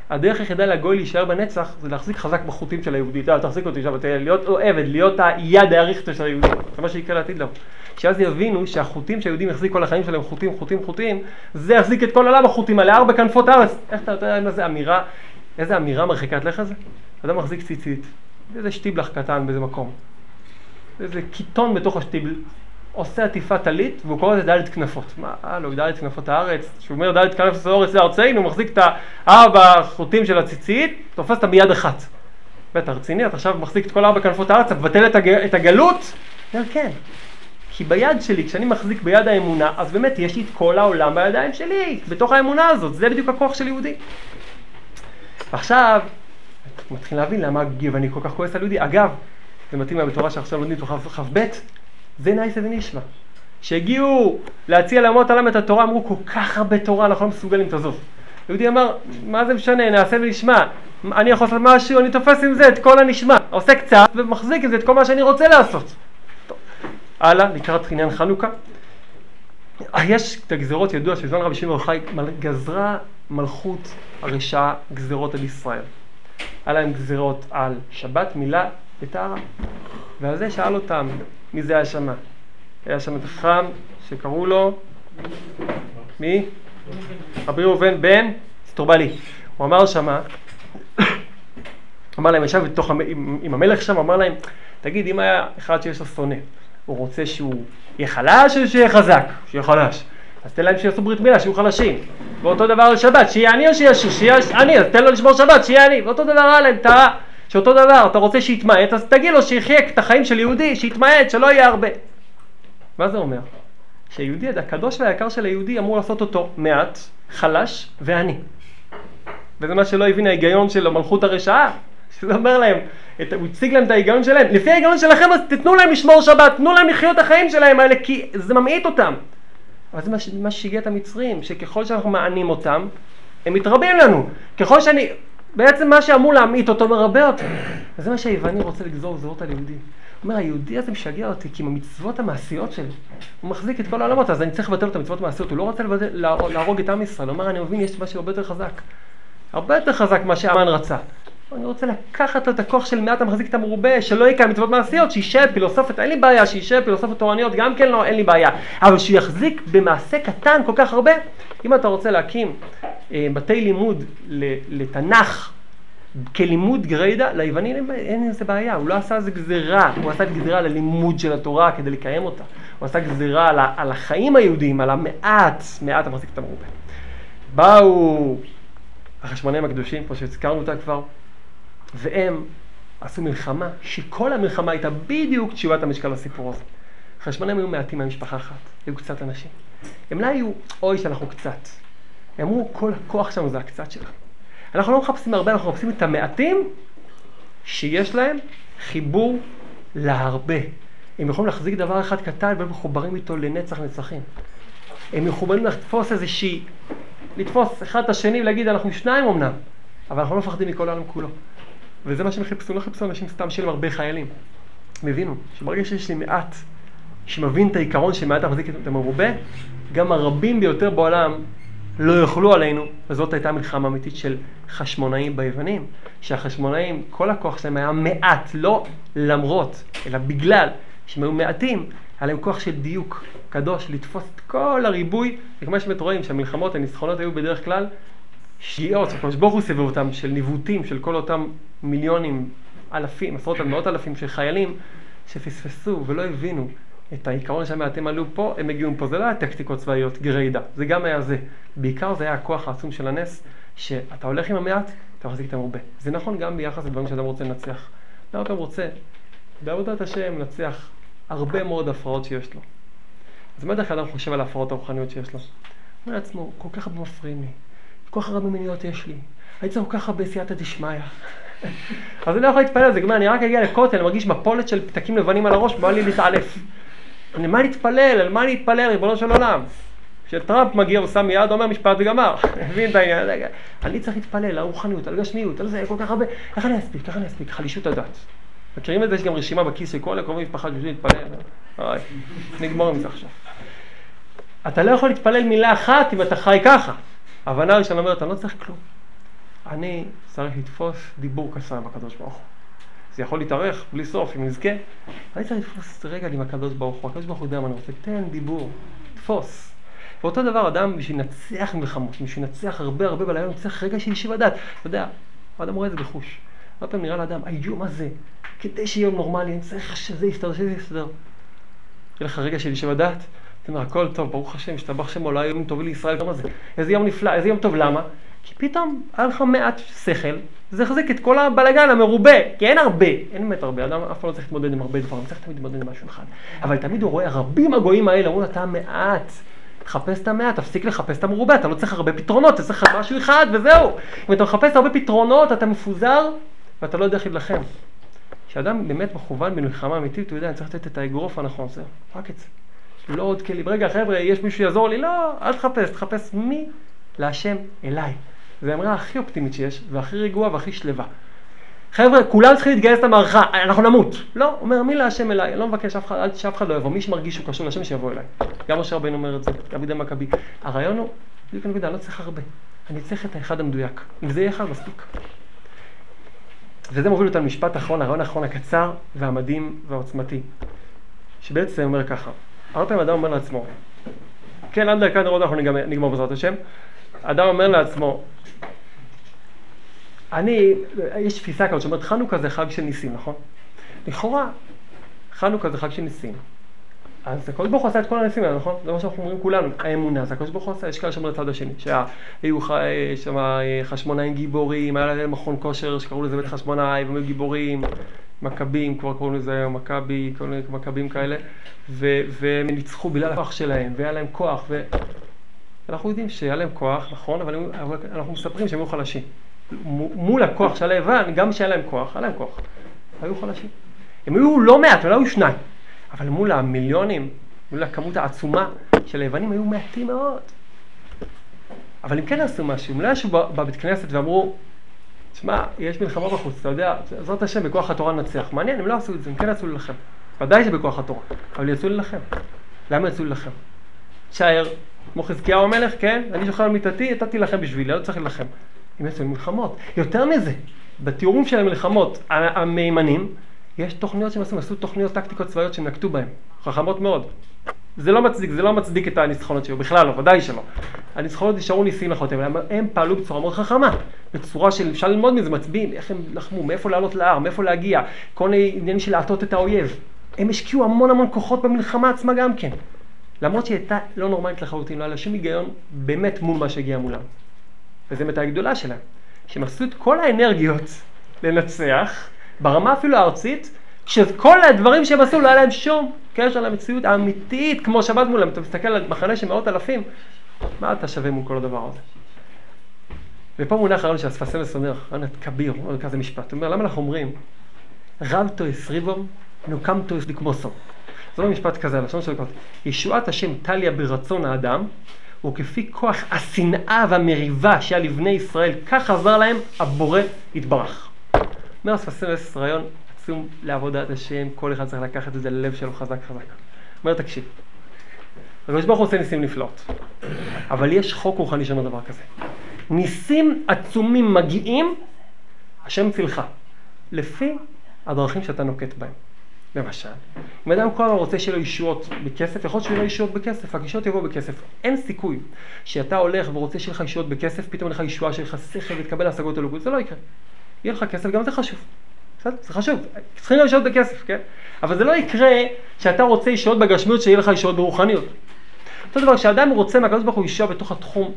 הדרך היחידה לגוי להישאר בנצח זה להחזיק חזק בחוטים של היהודי. אתה תחזיק אותי שם, להיות עבד, להיות היד האריכתא של היהודי. זה מה שיקרה לעתיד לבוא. שאז יבינו שהחוטים שהיהודים יחזיק כל החיים שלהם, חוטים, חוטים, חוטים, זה יחזיק את כל עולם החוטים האלה, ארבע כנפות הארץ. איך אתה יודע איזה אמירה, איזה אמירה מרחיקת לך זה? אדם מחזיק ציצית, איזה שטיבלח קטן באיזה מקום. איזה קיטון בתוך השטיבל, עושה עטיפת טלית, והוא קורא לזה דלת כנפות. מה, הלו, דלת כנפות הארץ, כשהוא אומר דלת כנפות הארץ לארצנו, הוא מחזיק את הארבע חוטים של הציצית, תופס אותם ביד אחת. בטח, רציני, אתה עכשיו מחזיק את כל ארבע כנפות הארץ, אתה מבטל את, הג... את הגלות? אומר, כן. כי ביד שלי, כשאני מחזיק ביד האמונה, אז באמת יש לי את כל העולם בידיים שלי, בתוך האמונה הזאת, זה בדיוק הכוח של יהודי. עכשיו, מתחיל להבין למה אני כל כך כועס על יהודי. אגב, זה מתאים בתורה שעכשיו לומדים תורה כ"ב, זה נייסה ונשמע. שהגיעו להציע לאמות העולם את התורה, אמרו כל כך הרבה תורה, אנחנו לא מסוגלים, תעזוב. יהודי אמר, מה זה משנה, נעשה ונשמע. אני יכול לעשות משהו, אני תופס עם זה את כל הנשמע. עושה קצת ומחזיק עם זה את כל מה שאני רוצה לעשות. הלאה, לקראת עניין חנוכה. יש את הגזרות, ידוע שבזמן רבי שמעון יוחאי גזרה מלכות הרשעה גזרות על ישראל. היה להם גזרות על שבת, מילה וטהרה. ועל זה שאל אותם, מי זה היה שמה? היה שם את החכם שקראו לו, מי? רבי ראובן בן סטורבלי. הוא אמר שמה, אמר להם, ישב בתוך, עם, עם המלך שם, אמר להם, תגיד, אם היה אחד שיש לו שונא, הוא רוצה שהוא יהיה חלש או שיהיה חזק? שיהיה חלש. אז תן להם שיעשו ברית מילה, שיהיו חלשים. ואותו דבר על שבת, שיהיה עני או שיהיה עני, אז תן לו לשמור שבת, שיהיה עני. ואותו דבר עליהם, טהרה. שאותו דבר, אתה רוצה שיתמעט, אז תגיד לו שיחיה את החיים של יהודי, שיתמעט, שלא יהיה הרבה. מה זה אומר? שהיהודי, הקדוש והיקר של היהודי אמור לעשות אותו מעט, חלש ועני. וזה מה שלא הבין ההיגיון של המלכות הרשעה. שזה אומר להם, את, הוא הציג להם את ההיגיון שלהם, לפי ההיגיון שלכם אז תתנו להם לשמור שבת, תנו להם לחיות את החיים שלהם האלה, כי זה ממעיט אותם. אבל זה מה שהגיע את המצרים, שככל שאנחנו מענים אותם, הם מתרבים לנו. ככל שאני, בעצם מה שאמור להמעיט אותו מרבה אותו. וזה מה שהיווני רוצה לגזור גזרות על יהודי. הוא אומר, היהודי הזה משגע אותי, כי עם המצוות המעשיות שלי, הוא מחזיק את כל העולמות, אז אני צריך לבטל את המצוות המעשיות, הוא לא רוצה לבטל, להרוג את עם ישראל, הוא אומר, אני מבין, יש משהו הרבה יותר חזק. הרבה יותר חזק ממה שהמן רצה. אני רוצה לקחת את הכוח של מעט המחזיק את המרובה, שלא יקיים מצוות מעשיות, שישב פילוסופית, אין לי בעיה, שישב פילוסופית תורניות, גם כן לא, אין לי בעיה. אבל שיחזיק במעשה קטן כל כך הרבה, אם אתה רוצה להקים אה, בתי לימוד לתנ"ך, כלימוד גריידא, ליווני אין, איזה בעיה, הוא לא עשה איזה גזירה, הוא עשה גזירה על הלימוד של התורה כדי לקיים אותה. הוא עשה גזירה על, על החיים היהודיים, על המעט, מעט המחזיק את המרובה. באו החשמונאים הקדושים, פה שהזכרנו אותה כבר, והם עשו מלחמה, שכל המלחמה הייתה בדיוק תשובת המשקל לסיפור הזה. החשמונאים היו מעטים מהמשפחה אחת, היו קצת אנשים. הם לא היו, אוי שאנחנו קצת. הם אמרו, כל הכוח שלנו זה הקצת שלנו. אנחנו לא מחפשים הרבה, אנחנו מחפשים את המעטים שיש להם חיבור להרבה. הם יכולים להחזיק דבר אחד קטן והם מחוברים איתו לנצח נצחים. הם יכולים לתפוס איזושהי, לתפוס אחד את השני ולהגיד אנחנו שניים אמנם, אבל אנחנו לא מפחדים מכל העולם כולו. וזה מה שהם חיפשו, לא חיפשו אנשים סתם שיהיו להם הרבה חיילים. הם הבינו שברגע שיש לי מעט שמבין את העיקרון שמעט מחזיק את המרובה, גם הרבים ביותר בעולם לא יוכלו עלינו, וזאת הייתה מלחמה אמיתית של חשמונאים ביוונים, שהחשמונאים, כל הכוח שלהם היה מעט, לא למרות, אלא בגלל שהם היו מעטים, היה להם כוח של דיוק קדוש, לתפוס את כל הריבוי, וכמו שבאמת רואים שהמלחמות, הניצחונות היו בדרך כלל שגיאות, הקדוש ברוך הוא סבב אותם, של ניווטים, של כל אותם מיליונים, אלפים, עשרות מאות אלפים של חיילים שפספסו ולא הבינו את העיקרון שהמעטים עלו פה, הם הגיעו פה, זה לא היה טקטיקות צבאיות גרידא, זה גם היה זה. בעיקר זה היה הכוח העצום של הנס, שאתה הולך עם המעט, אתה מחזיק את המרובה. זה נכון גם ביחס לדברים שאדם רוצה לנצח. לא אתה רוצה, בעבודת השם, לנצח הרבה מאוד הפרעות שיש לו. אז מה דרך אדם חושב על ההפרעות הרוחניות שיש לו? הוא אומר לעצמו, כל כך הרבה מפריעים לי, כל כך הרבה מיניות יש לי, הייתי צריך כל כך הרבה סייעתא דשמיא. אז אני לא יכול להתפלל על זה, אני רק אגיע לכותל, אני מרגיש מפולת של פתקים לבנים על הראש, בא לי להתעלף. על מה להתפלל? על מה להתפלל, ריבונו של עולם? כשטראמפ מגיע הוא שם יד, אומר משפט וגמר. מבין את העניין? אני צריך להתפלל על הרוחניות, על גשמיות, על זה, כל כך הרבה. איך אני אספיק? איך אני אספיק? חלישות הדת. מכירים את זה? יש גם רשימה בכיס של כל הקרובים משפחה שיושבים להתפלל. אוי, נגמור עם זה עכשיו. אתה לא יכול להתפלל מילה אחת אם אתה חי ככה. ההבנה הראשונה אומרת, אני לא צריך כלום. אני צריך לתפוס דיבור קסם בקדוש ברוך הוא. זה יכול להתארך בלי סוף, אם נזכה. אני צריך לתפוס רגע עם הקדוש ברוך הוא. הקדוש ברוך הוא יודע מה אני רוצה. תן דיבור, תפוס. ואותו דבר, אדם בשביל לנצח מלחמות, בשביל לנצח הרבה הרבה בלילה, הוא צריך רגע של ישיבה דעת. אתה יודע, האדם רואה את זה בחוש. הרבה פעמים נראה לאדם, איו, מה זה? כדי שיהיה נורמלי, אני צריך שזה יסתדר, שזה יסתדר. יהיה לך רגע של ישיבה דעת, אומר, הכל טוב, ברוך השם, השתבח שמו, לא יום טוב לישראל, כמה זה? איזה יום נפלא, איזה יום טוב, למה? כי פתאום היה לך מעט שכל, זה יחזיק את כל הבלגן המרובה, כי אין הרבה, אין באמת הרבה, אדם אף פעם לא צריך להתמודד עם הרבה דברים, צריך תמיד להתמודד עם משהו אחד. אבל תמיד הוא רואה רבים הגויים האלה, אומרים לו, אתה מעט, תחפש את המעט, תפסיק לחפש את המרובה, אתה לא צריך הרבה פתרונות, אתה צריך משהו אחד וזהו. אם אתה מחפש הרבה פתרונות, אתה מפוזר ואתה לא יודע איך להילחם. כשאדם באמת מכוון במלחמה אמיתית, הוא יודע, אני צריך לתת את האגרוף הנכון, זה רק את זה. לא עוד כלים. רגע, חבר'ה, יש מישהו שיעזור לי? לא, אל תחפש, תחפש מי להשם אליי. זו האמרה הכי אופטימית שיש, והכי רגועה והכי שלווה. חבר'ה, כולם צריכים להתגייס למערכה, אנחנו נמות. לא, אומר, מי להשם אליי? אני לא מבקש אף אחד, שאף אחד לא יבוא. מי שמרגיש שהוא קשור להשם, שיבוא אליי. גם משה רבינו אומר את זה, דוד המכבי. הרעיון הוא, בדיוק הנקודה, אני לא צריך הרבה. אני צריך את האחד המדויק. אם זה יהיה אחד, מספיק. וזה מוביל אותנו למשפט אחרון, הרעיון האחרון הקצר והמדהים והעוצמתי. שבעצם אומר ככה, הרבה פעמים אדם אומר לעצמו, כן, עד דקה נראות אנחנו נגמר בעזרת השם, אדם אומר לעצמו, אני, יש תפיסה כזאת שאומרת חנוכה זה חג של ניסים, נכון? לכאורה, חנוכה זה חג של ניסים. אז הקדוש ברוך הוא עשה את כל הניסים האלה, נכון? זה מה שאנחנו אומרים כולנו, האמונה, זה הקדוש ברוך הוא עשה, יש כאלה שאומרים לצד השני, שהיו שם חשמונאים גיבורים, היה להם מכון כושר שקראו לזה בית חשמונאי, והם היו גיבורים, מכבים, כבר קוראים לזה היום מכבי, כל מיני מכבים כאלה, והם ניצחו בגלל הכוח שלהם, והיה להם כוח, ואנחנו יודעים שהיה להם כוח, נכון, אבל אנחנו מספרים שהם היו חלשים. מול הכוח של היוון, גם שהיה להם כוח, היה להם כוח, היו חלשים. הם היו לא מעט, ולא היו שניים, אבל מול המיליונים, מול הכמות העצומה של היוונים, היו מעטים מאוד. אבל הם כן עשו משהו, הם לא ישבו בבית כנסת ואמרו, תשמע, יש מלחמה בחוץ, אתה יודע, זאת השם, בכוח התורה נצח. מעניין, הם לא עשו את זה, הם כן יצאו להילחם. ודאי שבכוח התורה, אבל יצאו להילחם. למה יצאו להילחם? תשאר, כמו חזקיהו המלך, כן, אני שוכר על מיטתי, אתה תילחם בשבילי, לא צריך להילחם. הם יצאו למלחמות. יותר מזה, בתיאורים של המלחמות המהימנים, יש תוכניות שהם עשו, עשו תוכניות טקטיקות צבאיות שהם נקטו בהן, חכמות מאוד. זה לא מצדיק, זה לא מצדיק את הניצחונות שלו, בכלל לא, ודאי שלא. הניצחונות נשארו ניסים לחותם, הם פעלו בצורה מאוד חכמה, בצורה של, אפשר ללמוד מזה, מצביעים, איך הם לחמו, מאיפה לעלות להר, מאיפה להגיע, כל מיני עניינים של להטות את האויב. הם השקיעו המון המון כוחות במלחמה עצמה גם כן. למרות שהיא הייתה לא נורמלית לחלוטין, לא היה לה שום היגיון באמת מול מה שהגיע מולם. וזו באמת הגדולה שלהם, שהם עשו את כל האנרגיות לנצח, ברמה אפילו הארצית, כשכל הדברים שהם עשו לא היה להם שום קשר למציאות האמיתית, כמו שעמד מולם. אתה מסתכל על מחנה של מאות אלפים, מה אתה שווה מול כל הדבר הזה? ופה מונח הרעיון של אספסלס אומר, רעיון כביר, אומר כזה משפט, הוא אומר, למה אנחנו אומרים, רב תויס ריבום, נוקם תויס לקמוסו. זה לא משפט כזה, הלשון שלו כזה, ישועת השם טליה ברצון האדם, וכפי כוח השנאה והמריבה שהיה לבני ישראל, כך עזר להם הבורא יתברך. אומר אספסלס רעיון עצום לעבודת השם, כל אחד צריך לקחת את זה ללב שלו חזק חזק. אומר תקשיב, הקדוש ברוך הוא עושה ניסים נפלאות, אבל יש חוק רוחני שאומר דבר כזה. ניסים עצומים מגיעים, השם צילך, לפי הדרכים שאתה נוקט בהם. למשל, אם אדם כל הזמן רוצה שיהיה לו ישועות בכסף, יכול להיות שיהיה לו ישועות בכסף, הישועות יבואו בכסף. אין סיכוי שאתה הולך ורוצה שיהיה לך ישועות בכסף, פתאום יהיה לך ישועה שיהיה לך שכל ותקבל השגות אלוקות, זה לא יקרה. יהיה לך כסף, גם זה חשוב. בסדר? זה חשוב, צריכים להיות ישועות בכסף, כן? אבל זה לא יקרה שאתה רוצה ישועות בגשמיות, שיהיה לך ישועות ברוחניות. אותו דבר, כשאדם רוצה מהקדוש ברוך הוא ישועה בתוך התחום,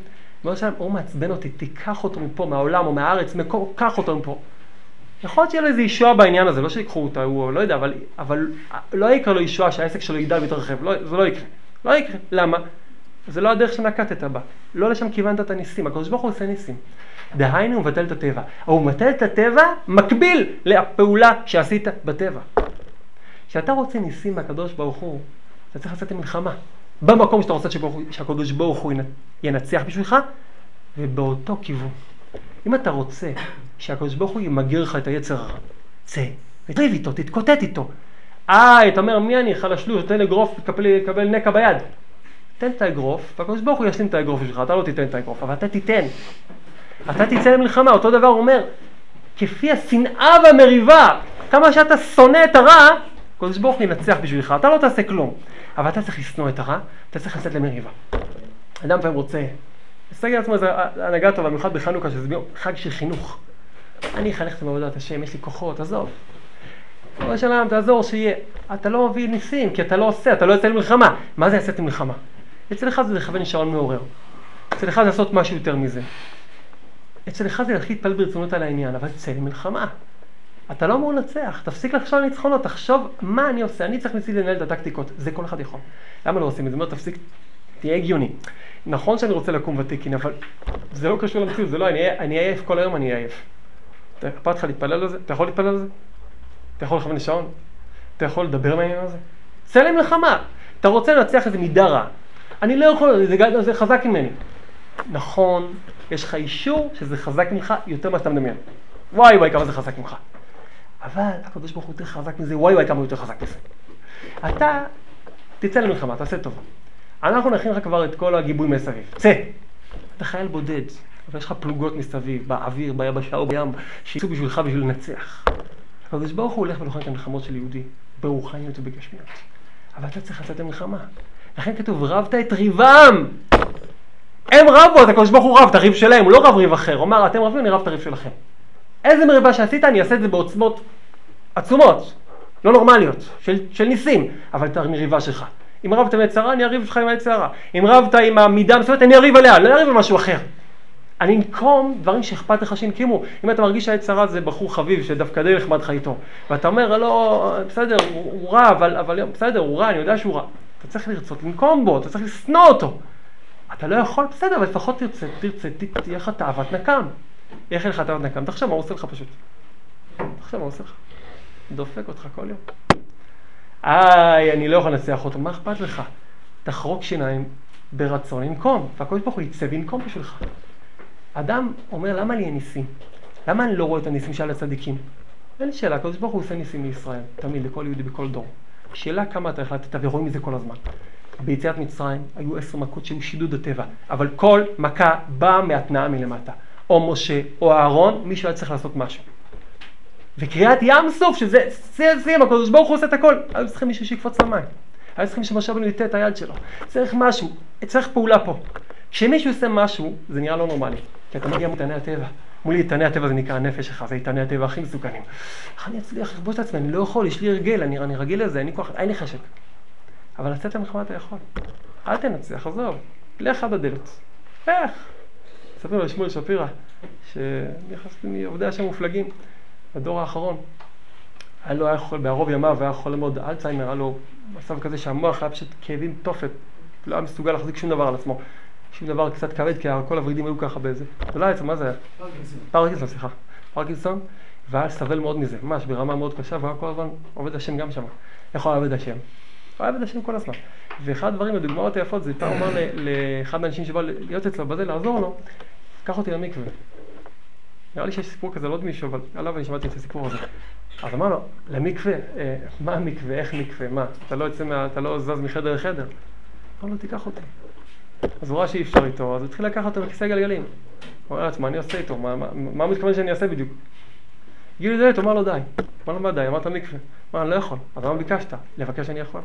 הוא מעצבן אותי, תיקח אותו מפה, מהעולם או מהארץ, מקור, קח אותו מפה. יכול להיות שיהיה לו איזה ישועה בעניין הזה, לא שיקחו אותה, הוא לא יודע, אבל, אבל לא יקרה לו ישועה שהעסק שלו יגדל ויתרחב, לא, זה לא יקרה. לא יקרה. למה? זה לא הדרך שנקטת בה. לא לשם כיוונת את הניסים. הקדוש ברוך הוא עושה ניסים. דהיינו הוא מבטל את הטבע. הוא מבטל את הטבע מקביל לפעולה שעשית בטבע. כשאתה רוצה ניסים מהקדוש ברוך הוא, אתה צריך לצאת למלחמה. במקום שאתה רוצה שהקדוש ברוך הוא ינצח בשבילך, ובאותו כיוון. אם אתה רוצה שהקדוש ברוך הוא ימגר לך את היצר הרע, צא, תריב איתו, תתקוטט איתו. אה, אתה אומר, מי אני חלשלוש, תן אגרוף, תקבל נקע ביד. תן את האגרוף, והקדוש ברוך הוא ישלים את האגרוף שלך, אתה לא תיתן את האגרוף, אבל אתה תיתן. אתה תצא למלחמה, אותו דבר אומר, כפי השנאה והמריבה, כמה שאתה שונא את הרע, הקדוש ברוך הוא ינצח בשבילך, אתה לא תעשה כלום. אבל אתה צריך לשנוא את הרע, אתה צריך לצאת למריבה. אדם פעם רוצה, להסתכל על עצמו איזו הנהגה טובה, במיוחד בחנוכה, שזה חג של חינוך. אני אחנך את עבודת השם, יש לי כוחות, עזוב. כל השלם, תעזור שיהיה. אתה לא מביא ניסים, כי אתה לא עושה, אתה לא יוצא למלחמה. מה זה יצאת למלחמה? אצל אחד זה לכוון שעון מעורר. אצל אחד זה לעשות משהו יותר מזה. אצל אחד זה להתחיל להתפלל ברצינות על העניין, אבל צא למלחמה. אתה לא אמור לנצח, תפסיק לחשוב על ניצחונות, תחשוב מה אני עושה, אני צריך ניסי לנהל את הטקטיקות, זה כל אחד יכול. למה לא עושים את זה? אומר, תפסיק, תהיה הגיוני. נכון שאני רוצה לקום ותיקין, אבל זה לא קשור למציאות, זה לא, אני, עייף כל היום, אני עייף. אכפת לך להתפלל על זה? אתה יכול להתפלל על זה? אתה יכול לכוון לשעון? אתה יכול לדבר מהעניין הזה? צא למלחמה. אתה רוצה לנצח איזה מידה רע. אני לא יכול, זה, זה חזק ממני. נכון, יש לך אישור שזה חזק ממך יותר ממה שאתה מדמיין. וואי וואי כמה זה חזק ממך. אבל הקדוש ברוך הוא יותר חזק מזה, וואי וואי כמה הוא יותר חזק מזה. אתה תצא למלחמה, תעשה טובה. אנחנו נכין לך כבר את כל הגיבוי מסביב. צא. אתה חייל בודד, אבל יש לך פלוגות מסביב, באוויר, ביבשה או בים, שיצאו בשבילך בשביל לנצח. הקדוש ברוך הוא הולך ולוחם את המלחמות של יהודי, ברוחניות ובגשמיות. אבל אתה צריך לצאת למלחמה. לכן כתוב, רבת את ריבם! הם רבו, אז הקדוש ברוך הוא רב את הריב שלהם, הוא לא רב ריב אחר. הוא אמר, אתם רבים, אני רב את הריב שלכם. איזה מריבה שעשית, אני אעשה את זה בעוצמות עצומות, לא נורמליות, של, של ניסים, אבל את המריבה שלך. אם רבת עם היצרה, אני אריב איתך עם היצרה. אם רבת עם המידה המסוימת, אני אריב עליה, לא אריב על משהו אחר. אני אנקום דברים שאכפת לך שינקמו. אם אתה מרגיש שהיצרה זה בחור חביב שדווקא די נחמד לך איתו, ואתה אומר, לא, בסדר, הוא, הוא רע, אבל, אבל בסדר, הוא רע, אני יודע שהוא רע. אתה צריך לרצות לנקום בו, אתה צריך לשנוא אותו. אתה לא יכול, בסדר, אבל לפחות תרצה, תרצה, תהיה לך תאוות נקם. איך אין לך תאוות נקם? תחשוב מה הוא עושה לך פשוט. תחשוב מה הוא עושה לך. דופק אותך כל יום. איי, אני לא יכול לנצח אותו, מה אכפת לך? תחרוק שיניים ברצון לנקום, והקדוש ברוך הוא יצא וינקום בשבילך. אדם אומר, למה לי אין ניסים? למה אני לא רואה את הניסים של הצדיקים? אין שאלה, הקדוש ברוך הוא עושה ניסים לישראל, תמיד, לכל יהודי בכל דור. שאלה כמה אתה החלטת, ורואים מזה כל הזמן. ביציאת מצרים היו עשר מכות שהיו שידוד הטבע, אבל כל מכה באה מהתנאה מלמטה. או משה או אהרון, מישהו היה צריך לעשות משהו. וקריעת ים סוף, שזה השיאים, הקדוש ברוך הוא עושה את הכל, היו צריכים מישהו שיקפוץ למים. היו צריכים שמשה רבנו יטה את היד שלו. צריך משהו, צריך פעולה פה. כשמישהו עושה משהו, זה נראה לא נורמלי. כי אתה מגיע מאיתני הטבע. מול איתני הטבע זה נקרא הנפש שלך, זה איתני הטבע הכי מסוכנים. איך אני אצליח לכבוש את עצמי? אני לא יכול, יש לי הרגל, אני, אני רגיל לזה, אין לי כוח, אין לי חשק. אבל לצאת למלחמה אתה יכול. אל תנצח, עזוב. לך עד הדלת. איך? ספר לו שמואל שפירא, שנכנסתי מעובדי השם מופלגים, בדור האחרון. היה לו, היה חול, בערוב ימיו היה חולה מאוד אלצהיימר, היה לו מצב כזה שהמוח היה פשוט כאבים תופת, לא היה מסוגל להחזיק שום דבר על עצמו. שום דבר קצת כבד, כי כל הוורידים היו ככה באיזה... זה לא היה מה זה היה? פרקינסון. פרקינסון, סליחה. פרקינסון, והיה סבל מאוד מזה, ממש ברמה מאוד קשה, והיה כל הזמן עובד השם גם שם. איך הוא עובד השם? הוא עובד השם כל הזמן. ואחד הדברים, הדוגמאות היפות, זה פעם אמר לאחד האנשים שבא להיות אצלו בזה, לעזור לו, קח אותי למקווה. נראה לי שיש סיפור כזה, לא עוד מישהו, אבל עליו אני שמעתי את הסיפור הזה. אז אמר לו, למקווה, אה, מה מקווה, איך מקווה, מה? אתה לא יוצא מה, אתה לא זז מחדר לחדר. אמר לו, תיקח אותי. אז הוא ראה שאי אפשר איתו, אז הוא התחיל לקחת אותו בכיסא גלגלים. הוא אומר לעצמו, מה אני עושה איתו? מה, מה, מה מתכוון שאני אעשה בדיוק? הגיעו לדלת, הוא אמר לו די. אמר לו, מה די? אמרת מקווה. אמר, אני לא יכול. אז מה ביקשת? לבקש אני יכול.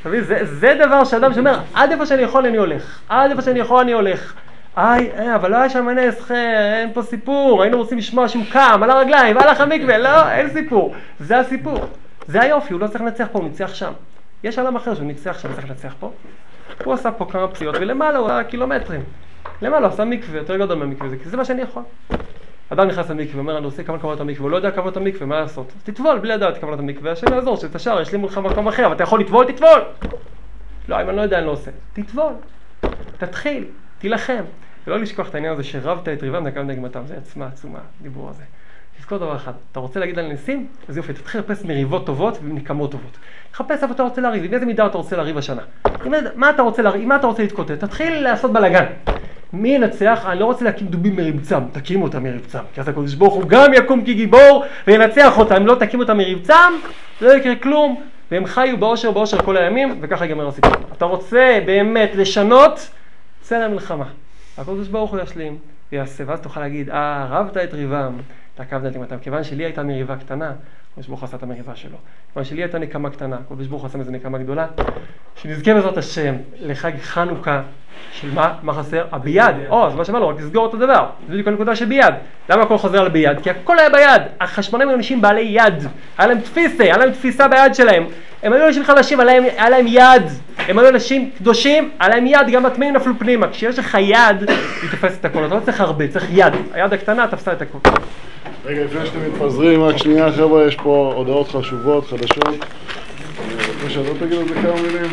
אתה מבין? זה, זה דבר שאדם שאומר, עד איפה שאני יכול אני הולך. עד איפה שאני יכול אני הולך. איי, אה, אבל לא היה שם נס, אין פה סיפור, היינו רוצים לשמוע שהוא קם על הרגליים, הלך המקווה, לא, אין סיפור. זה הסיפור. זה היופי, הוא לא צריך לנצח פה, הוא ניצח שם. יש עולם אחר שהוא ניצח שם, צריך לנצח פה. הוא עשה פה כמה פסיעות, ולמעלה הוא היה קילומטרים. למעלה הוא עשה מקווה, יותר גדול מהמקווה, כי זה מה שאני יכול. אדם נכנס למקווה, אומר, אני עושה כמה כוונות המקווה, הוא לא יודע כוונות המקווה, מה לעשות? אז תטבול בלי לדעת כוונות המקווה, השם יעזור, שתשאר, יש לי מולך מקום אחר, אבל אתה יכול לטבול, תטבול! לא, אם אני לא יודע, אני לא עושה. תטבול, תתחיל, תילחם. ולא לשכוח את העניין הזה שרבת את ריבם נקם נגמתם, זה עצמה עצומה, דיבור הזה. תזכור דבר אחד, אתה רוצה להגיד על ניסים? אז יופי, תתחיל לחפש מריבות טובות ומנקמות טובות. תחפש איפה אתה רוצה לריב, עם איזה מידה אתה רוצה לריב השנה. עם מה אתה רוצה לריב, עם מה אתה רוצה להתקוטט, תתחיל לעשות בלאגן. מי ינצח? אני לא רוצה להקים דובים מרבצם, תקים אותם מרבצם. כי אז הקדוש ברוך הוא גם יקום כגיבור וינצח אותם. אם לא תקים אותם מרבצם, לא יקרה כלום. והם חיו באושר באושר כל הימים, וככה ייגמר הסיפור. אתה רוצה באמת לשנות, צא למלחמה. הקדוש ברוך הוא ישלים, ויעשה, ואז תוכל להגיד, אה, רבת את ריבם, תעקבת את נקמתם. כיוון שלי הייתה מריבה קטנה, הקדוש ברוך הוא עשה את המריבה שלו. כיוון שלי הייתה נקמה קטנה, הקדוש ברוך הוא עשה מזה נקמה גדולה. שנזכה בעזרת השם לחג חנוכה, של מה? מה חסר? הביד. או, אז מה שאמרנו, רק לסגור את הדבר. זה בדיוק הנקודה שביד. למה הכל חוזר על ביד? כי הכל היה ביד. החשמונאים היו אנשים בעלי יד. היה להם תפיסה, היה להם תפיסה ביד שלהם. הם היו אנשים חלשים, היה להם, היה להם יד. הם היו אנשים קדושים, היה להם יד, גם הטמאים נפלו פנימה. כשיש לך יד, היא תופסת את הכל. אתה לא צריך הרבה, צריך יד. היד הקטנה תפסה את הכל. רגע, לפני שאתם מתפזרים, רק שנייה חבר'ה, יש פה הודעות חשובות, חדשות. אני רוצה שאתה תגיד על זה כמה מילים.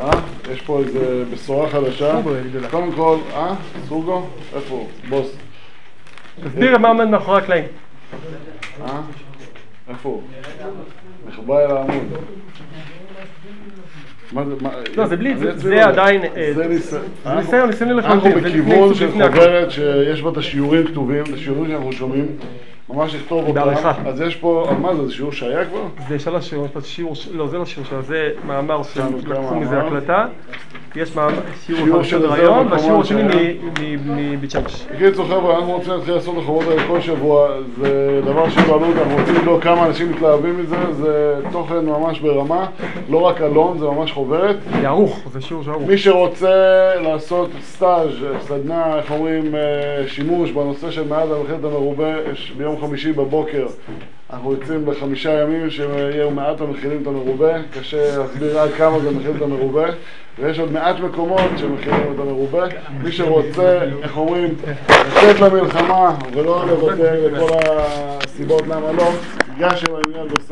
אה? יש פה איזה בשורה חדשה. קודם כל, אה? סוגו? איפה הוא? בוס. תסביר מה עומד מאחורי הקלעים. אה? איפה הוא? נחבא אל העמוד. לא, זה בלי, זה- לך. עדיין, אה, זה ניסיון. זה ניסיון, ניסיון אנחנו לחלוטין. לפני בכיוון של. חוברת שיש בה את השיעורים כתובים, את השיעורים שאנחנו שומעים, ממש לכתוב אותם. בעריכה. אז יש פה, על מה זה, זה שיעור שהיה כבר? זה שלוש שיעור, לא זה לא שיעור שלה, זה מאמר שלקחו מזה. הקלטה. יש שיעור שיעור אחד של סדר זה היום, והשיעור השני מבית שמש. בקיצור חבר'ה, אנחנו רוצים להתחיל לעשות את החובות האלה כל שבוע, זה דבר שבעלות, אנחנו רוצים לבדוק כמה אנשים מתלהבים מזה, זה תוכן ממש ברמה, לא רק אלון, זה ממש חוברת. זה ערוך, זה שיעור שערוך. מי שרוצה לעשות סטאז', סדנה, איך אומרים, אה, שימוש בנושא של מעט המחיר המרובה, ביום חמישי בבוקר אנחנו יוצאים בחמישה ימים שיהיו מעט המכילים את המרובה, קשה להסביר עד כמה זה מכיל את המרובה ויש עוד מעט מקומות שמכילים את המרובה מי שרוצה, איך אומרים, לצאת למלחמה ולא לוותר לכל הסיבות למה לא, ייגש אליי מיד